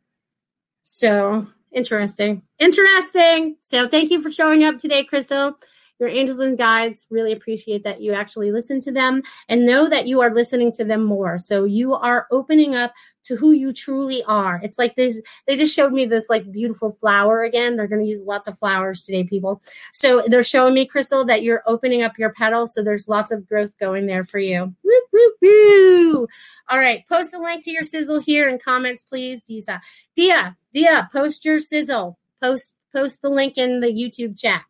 So interesting. Interesting. So thank you for showing up today, Crystal your angels and guides really appreciate that you actually listen to them and know that you are listening to them more. So you are opening up to who you truly are. It's like this, they just showed me this like beautiful flower again. They're going to use lots of flowers today, people. So they're showing me, Crystal, that you're opening up your petals. So there's lots of growth going there for you. All right. Post a link to your sizzle here in comments, please. Disa. Dia, Dia, post your sizzle. Post, post the link in the YouTube chat.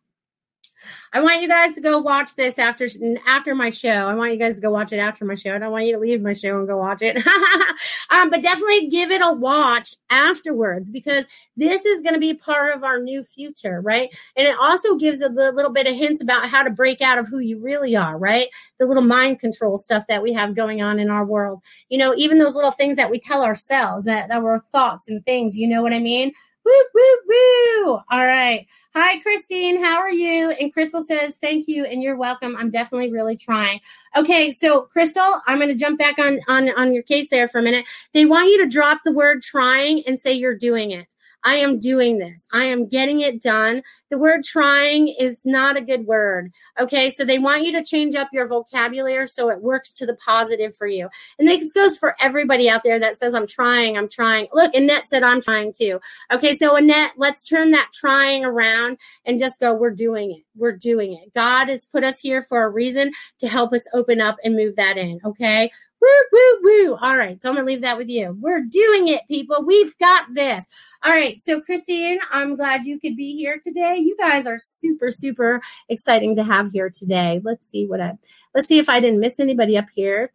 I want you guys to go watch this after after my show. I want you guys to go watch it after my show. I don't want you to leave my show and go watch it. (laughs) um, but definitely give it a watch afterwards because this is going to be part of our new future, right? And it also gives a little bit of hints about how to break out of who you really are, right? The little mind control stuff that we have going on in our world. You know, even those little things that we tell ourselves that, that were thoughts and things, you know what I mean? Woo, woo, woo. All right. Hi, Christine. How are you? And Crystal says, thank you and you're welcome. I'm definitely really trying. Okay. So Crystal, I'm going to jump back on, on, on your case there for a minute. They want you to drop the word trying and say you're doing it. I am doing this. I am getting it done. The word trying is not a good word. Okay. So they want you to change up your vocabulary so it works to the positive for you. And this goes for everybody out there that says, I'm trying, I'm trying. Look, Annette said, I'm trying too. Okay. So Annette, let's turn that trying around and just go, we're doing it. We're doing it. God has put us here for a reason to help us open up and move that in. Okay. Woo, woo, woo. All right. So I'm going to leave that with you. We're doing it, people. We've got this. All right. So, Christine, I'm glad you could be here today. You guys are super, super exciting to have here today. Let's see what I, let's see if I didn't miss anybody up here.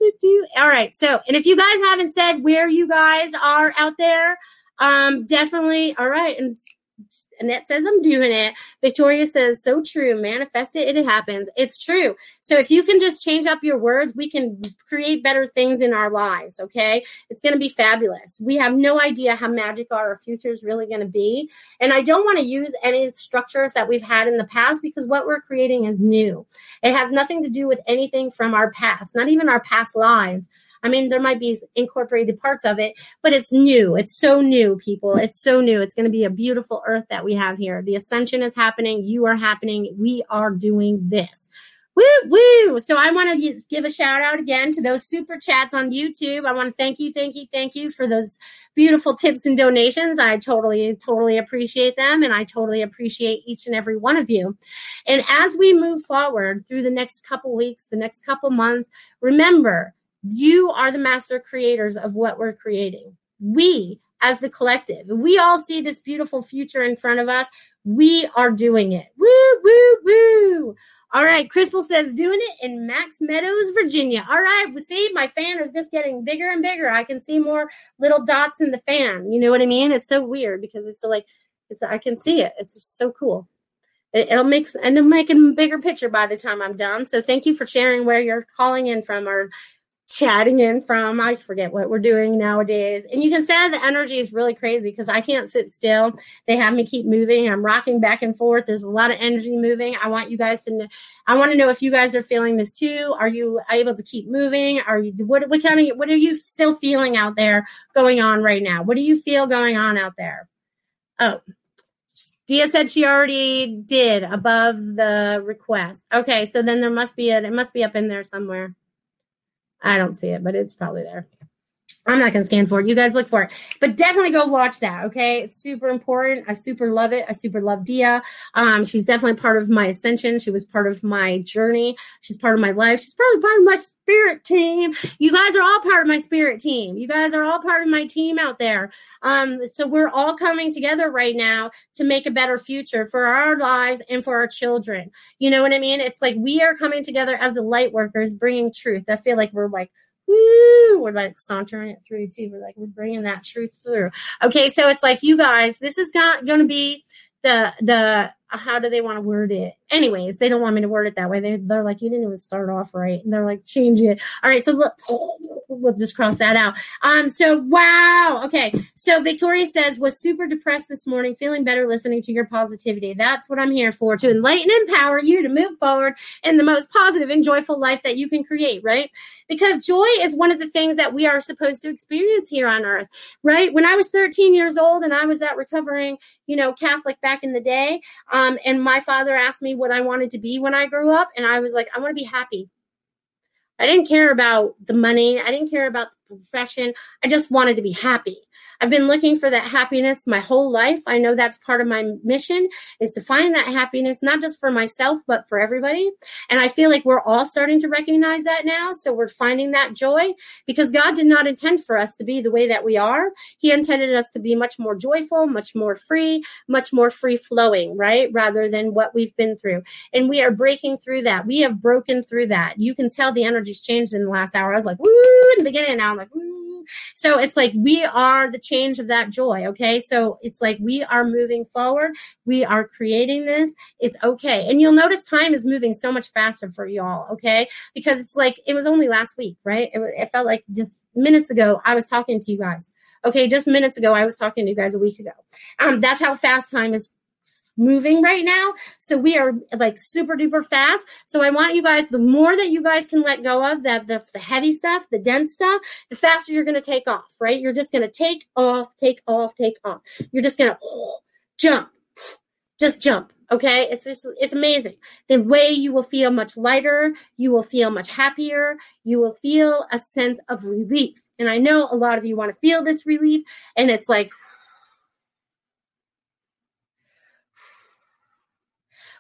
All right. So, and if you guys haven't said where you guys are out there, um, definitely. All right. And Annette says, I'm doing it. Victoria says, so true. Manifest it and it happens. It's true. So if you can just change up your words, we can create better things in our lives. Okay. It's going to be fabulous. We have no idea how magical our future is really going to be. And I don't want to use any structures that we've had in the past because what we're creating is new. It has nothing to do with anything from our past, not even our past lives. I mean, there might be incorporated parts of it, but it's new. It's so new, people. It's so new. It's going to be a beautiful earth that we have here. The ascension is happening. You are happening. We are doing this. Woo woo! So I want to give a shout out again to those super chats on YouTube. I want to thank you, thank you, thank you for those beautiful tips and donations. I totally, totally appreciate them, and I totally appreciate each and every one of you. And as we move forward through the next couple weeks, the next couple months, remember you are the master creators of what we're creating. We, as the collective, we all see this beautiful future in front of us. We are doing it. Woo, woo, woo. All right, Crystal says doing it in Max Meadows, Virginia. All right, see, my fan is just getting bigger and bigger. I can see more little dots in the fan. You know what I mean? It's so weird because it's like it's, I can see it. It's just so cool. It, it'll make and it'll make a bigger picture by the time I'm done. So thank you for sharing where you're calling in from or chatting in from. I forget what we're doing nowadays. And you can say the energy is really crazy because I can't sit still. They have me keep moving. I'm rocking back and forth. There's a lot of energy moving. I want you guys to know. I want to know if you guys are feeling this too. Are you able to keep moving? Are you what what kind of what are you still feeling out there going on right now? What do you feel going on out there? Oh, Dia said she already did above the request. Okay, so then there must be it. It must be up in there somewhere. I don't see it, but it's probably there. I'm not going to scan for it. You guys look for it. But definitely go watch that, okay? It's super important. I super love it. I super love Dia. Um, she's definitely part of my ascension. She was part of my journey. She's part of my life. She's probably part of my spirit team. You guys are all part of my spirit team. You guys are all part of my team out there. Um, so we're all coming together right now to make a better future for our lives and for our children. You know what I mean? It's like we are coming together as the light workers, bringing truth. I feel like we're like woo, we're like sauntering it through too. We're like, we're bringing that truth through. Okay. So it's like, you guys, this is not going to be the, the, how do they want to word it? Anyways, they don't want me to word it that way. They, they're like, you didn't even start off right. And they're like, change it. All right. So look, (laughs) we'll just cross that out. Um, so wow. Okay. So Victoria says, was super depressed this morning, feeling better listening to your positivity. That's what I'm here for, to enlighten and empower you to move forward in the most positive and joyful life that you can create, right? Because joy is one of the things that we are supposed to experience here on earth, right? When I was 13 years old and I was that recovering, you know, Catholic back in the day, Um, and my father asked me what I wanted to be when I grew up. And I was like, I want to be happy. I didn't care about the money. I didn't care about the profession. I just wanted to be happy. I've been looking for that happiness my whole life. I know that's part of my mission is to find that happiness, not just for myself, but for everybody. And I feel like we're all starting to recognize that now. So we're finding that joy because God did not intend for us to be the way that we are. He intended us to be much more joyful, much more free, much more free flowing, right? Rather than what we've been through. And we are breaking through that. We have broken through that. You can tell the energy's changed in the last hour. I was like, woo, in the beginning. Now like, woo so it's like we are the change of that joy. Okay. So it's like we are moving forward. We are creating this. It's okay. And you'll notice time is moving so much faster for y'all. Okay. Because it's like it was only last week, right? It, it felt like just minutes ago I was talking to you guys. Okay, just minutes ago, I was talking to you guys a week ago. Um, that's how fast time is moving right now. So we are like super duper fast. So I want you guys, the more that you guys can let go of that, the, the heavy stuff, the dense stuff, the faster you're going to take off, right? You're just going to take off, take off, take off. You're just going (sniffs) to jump, (sniffs) just jump. Okay. It's just, it's amazing. The way you will feel much lighter. You will feel much happier. You will feel a sense of relief. And I know a lot of you want to feel this relief and it's like,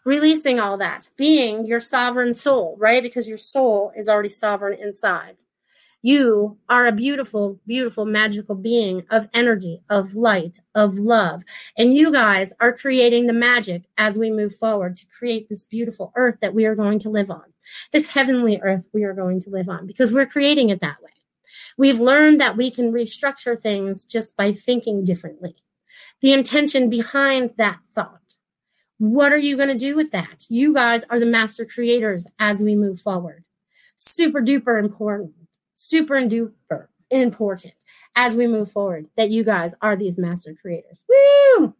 releasing all that, being your sovereign soul, right? Because your soul is already sovereign inside. You are a beautiful, beautiful, magical being of energy, of light, of love. And you guys are creating the magic as we move forward to create this beautiful earth that we are going to live on, this heavenly earth we are going to live on, because we're creating it that way. We've learned that we can restructure things just by thinking differently. The intention behind that thought what are you going to do with that? You guys are the master creators as we move forward. Super duper important, super duper important as we move forward that you guys are these master creators. Woo!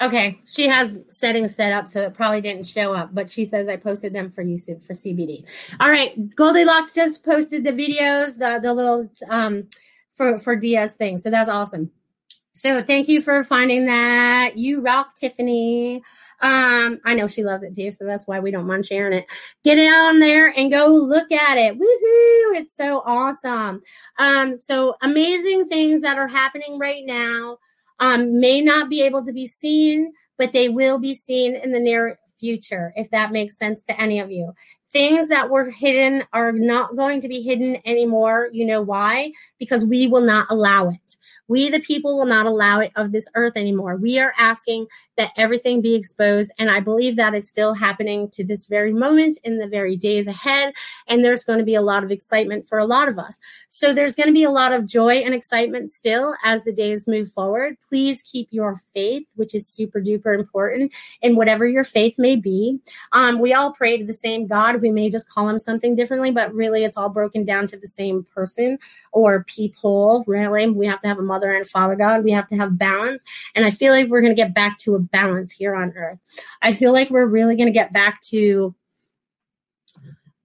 Okay, she has settings set up, so it probably didn't show up, but she says I posted them for you for CBD. All right, Goldilocks just posted the videos, the the little um, for for Dia's thing. So that's awesome. So thank you for finding that. You rock, Tiffany. Um, I know she loves it too, so that's why we don't mind sharing it. Get it on there and go look at it. Woohoo! It's so awesome. Um, so amazing things that are happening right now. Um, may not be able to be seen, but they will be seen in the near future, if that makes sense to any of you things that were hidden are not going to be hidden anymore. You know why? Because we will not allow it. We, the people, will not allow it of this earth anymore. We are asking that everything be exposed. And I believe that is still happening to this very moment in the very days ahead. And there's going to be a lot of excitement for a lot of us. So there's going to be a lot of joy and excitement still as the days move forward. Please keep your faith, which is super duper important in whatever your faith may be. Um, we all pray to the same God. We may just call him something differently, but really it's all broken down to the same person or people. Really, we have to have a mother and a father God. We have to have balance. And I feel like we're going to get back to a balance here on earth. I feel like we're really going to get back to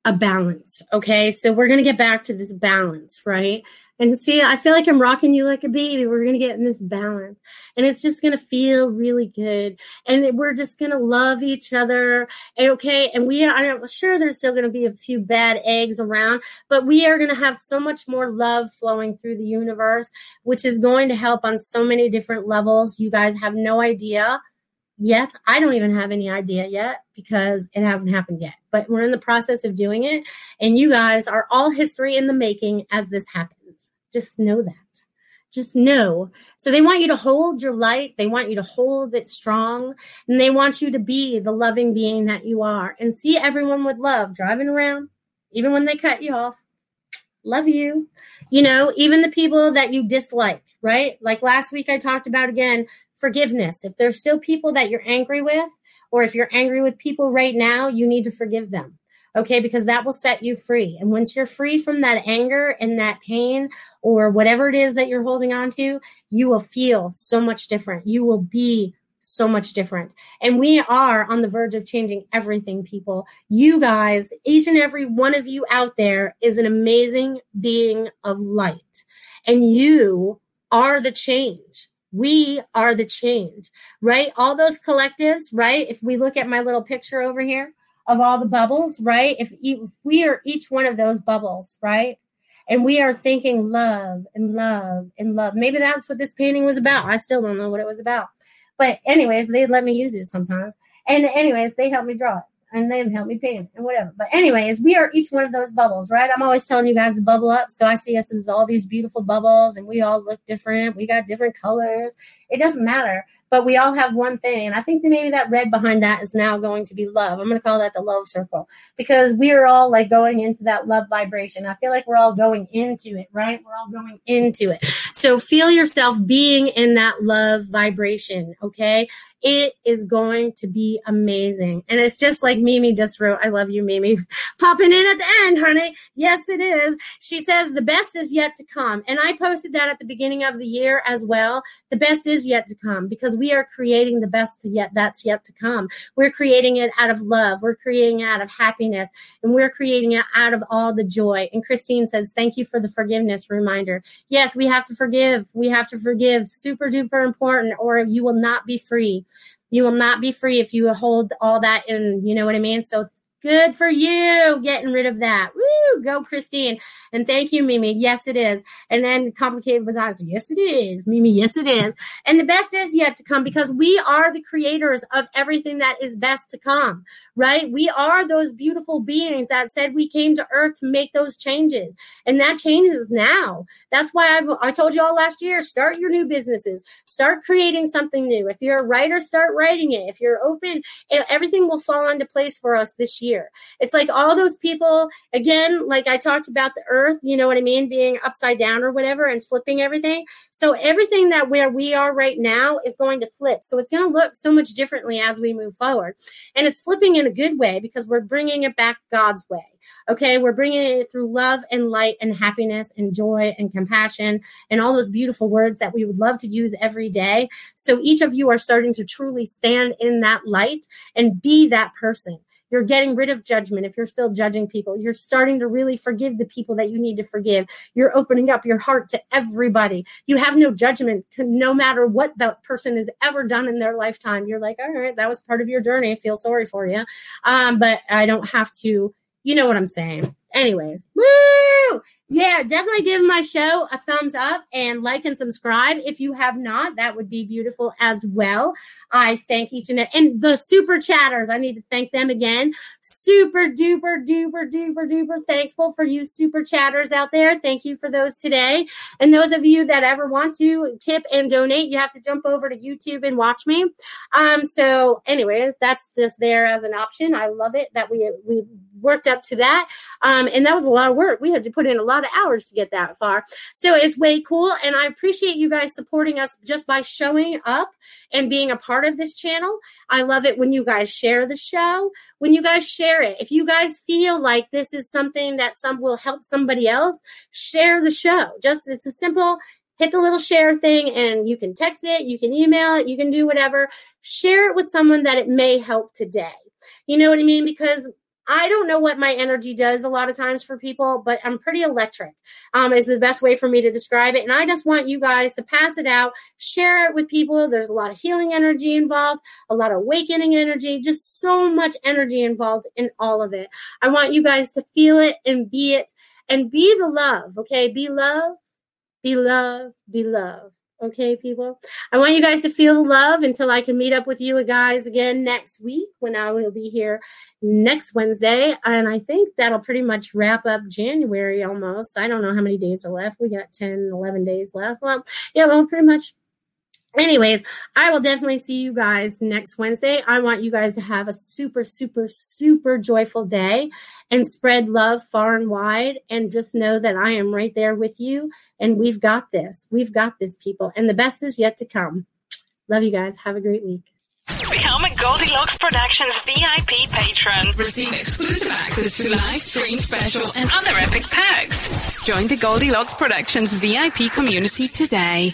a balance. Okay. So we're going to get back to this balance, right? And see, I feel like I'm rocking you like a baby. We're going to get in this balance and it's just going to feel really good. And we're just going to love each other. Okay. And we are, sure there's still going to be a few bad eggs around, but we are going to have so much more love flowing through the universe, which is going to help on so many different levels. You guys have no idea yet. I don't even have any idea yet because it hasn't happened yet. But we're in the process of doing it. And you guys are all history in the making as this happens. Just know that. Just know. So they want you to hold your light. They want you to hold it strong. And they want you to be the loving being that you are and see everyone with love driving around, even when they cut you off. Love you. You know, even the people that you dislike, right? Like last week I talked about again, forgiveness. If there's still people that you're angry with, or if you're angry with people right now, you need to forgive them. Okay, because that will set you free. And once you're free from that anger and that pain or whatever it is that you're holding on to, you will feel so much different. You will be so much different. And we are on the verge of changing everything, people. You guys, each and every one of you out there is an amazing being of light. And you are the change. We are the change, right? All those collectives, right? If we look at my little picture over here of all the bubbles, right? If, if we are each one of those bubbles, right? And we are thinking love and love and love. Maybe that's what this painting was about. I still don't know what it was about. But anyways, they let me use it sometimes. And anyways, they helped me draw it and they help me paint and whatever. But anyways, we are each one of those bubbles, right? I'm always telling you guys to bubble up. So I see us as all these beautiful bubbles and we all look different. We got different colors. It doesn't matter but we all have one thing. And I think that maybe that red behind that is now going to be love. I'm going to call that the love circle because we are all like going into that love vibration. I feel like we're all going into it, right? We're all going into it. So feel yourself being in that love vibration. Okay. It is going to be amazing. And it's just like Mimi just wrote, I love you, Mimi. (laughs) Popping in at the end, honey. Yes, it is. She says the best is yet to come. And I posted that at the beginning of the year as well. The best is yet to come because we are creating the best yet that's yet to come. We're creating it out of love. We're creating it out of happiness and we're creating it out of all the joy. And Christine says, thank you for the forgiveness reminder. Yes, we have to forgive. We have to forgive. Super duper important or you will not be free. You will not be free if you hold all that in, you know what I mean? So Good for you getting rid of that. Woo! Go, Christine. And thank you, Mimi. Yes, it is. And then complicated with us. Yes, it is. Mimi, yes, it is. And the best is yet to come because we are the creators of everything that is best to come, right? We are those beautiful beings that said we came to earth to make those changes. And that changes now. That's why I, I told you all last year start your new businesses, start creating something new. If you're a writer, start writing it. If you're open, everything will fall into place for us this year. It's like all those people, again, like I talked about the earth, you know what I mean, being upside down or whatever and flipping everything. So everything that where we are right now is going to flip. So it's going to look so much differently as we move forward. And it's flipping in a good way because we're bringing it back God's way. Okay, we're bringing it through love and light and happiness and joy and compassion and all those beautiful words that we would love to use every day. So each of you are starting to truly stand in that light and be that person. You're getting rid of judgment if you're still judging people. You're starting to really forgive the people that you need to forgive. You're opening up your heart to everybody. You have no judgment no matter what that person has ever done in their lifetime. You're like, all right, that was part of your journey. I feel sorry for you. Um, but I don't have to, you know what I'm saying. Anyways, woo! Yeah, definitely give my show a thumbs up and like and subscribe. If you have not, that would be beautiful as well. I thank each and and the super chatters. I need to thank them again. Super duper duper duper duper thankful for you super chatters out there. Thank you for those today. And those of you that ever want to tip and donate, you have to jump over to YouTube and watch me. Um, so anyways, that's just there as an option. I love it that we we worked up to that. Um, and that was a lot of work. We had to put in a lot of hours to get that far. So it's way cool. And I appreciate you guys supporting us just by showing up and being a part of this channel. I love it when you guys share the show, when you guys share it. If you guys feel like this is something that some will help somebody else, share the show. Just it's a simple hit the little share thing and you can text it, you can email it, you can do whatever. Share it with someone that it may help today. You know what I mean? Because I don't know what my energy does a lot of times for people, but I'm pretty electric, um, is the best way for me to describe it. And I just want you guys to pass it out, share it with people. There's a lot of healing energy involved, a lot of awakening energy, just so much energy involved in all of it. I want you guys to feel it and be it and be the love, okay? Be love, be love, be love. Okay, people. I want you guys to feel love until I can meet up with you guys again next week when I will be here next Wednesday. And I think that'll pretty much wrap up January almost. I don't know how many days are left. We got 10, 11 days left. Well, yeah, well, pretty much anyways, I will definitely see you guys next Wednesday. I want you guys to have a super, super, super joyful day and spread love far and wide. And just know that I am right there with you. And we've got this. We've got this, people. And the best is yet to come. Love you guys. Have a great week. Become a Goldilocks Productions VIP patron. Receive exclusive access to live stream special and other epic perks. Join the Goldilocks Productions VIP community today.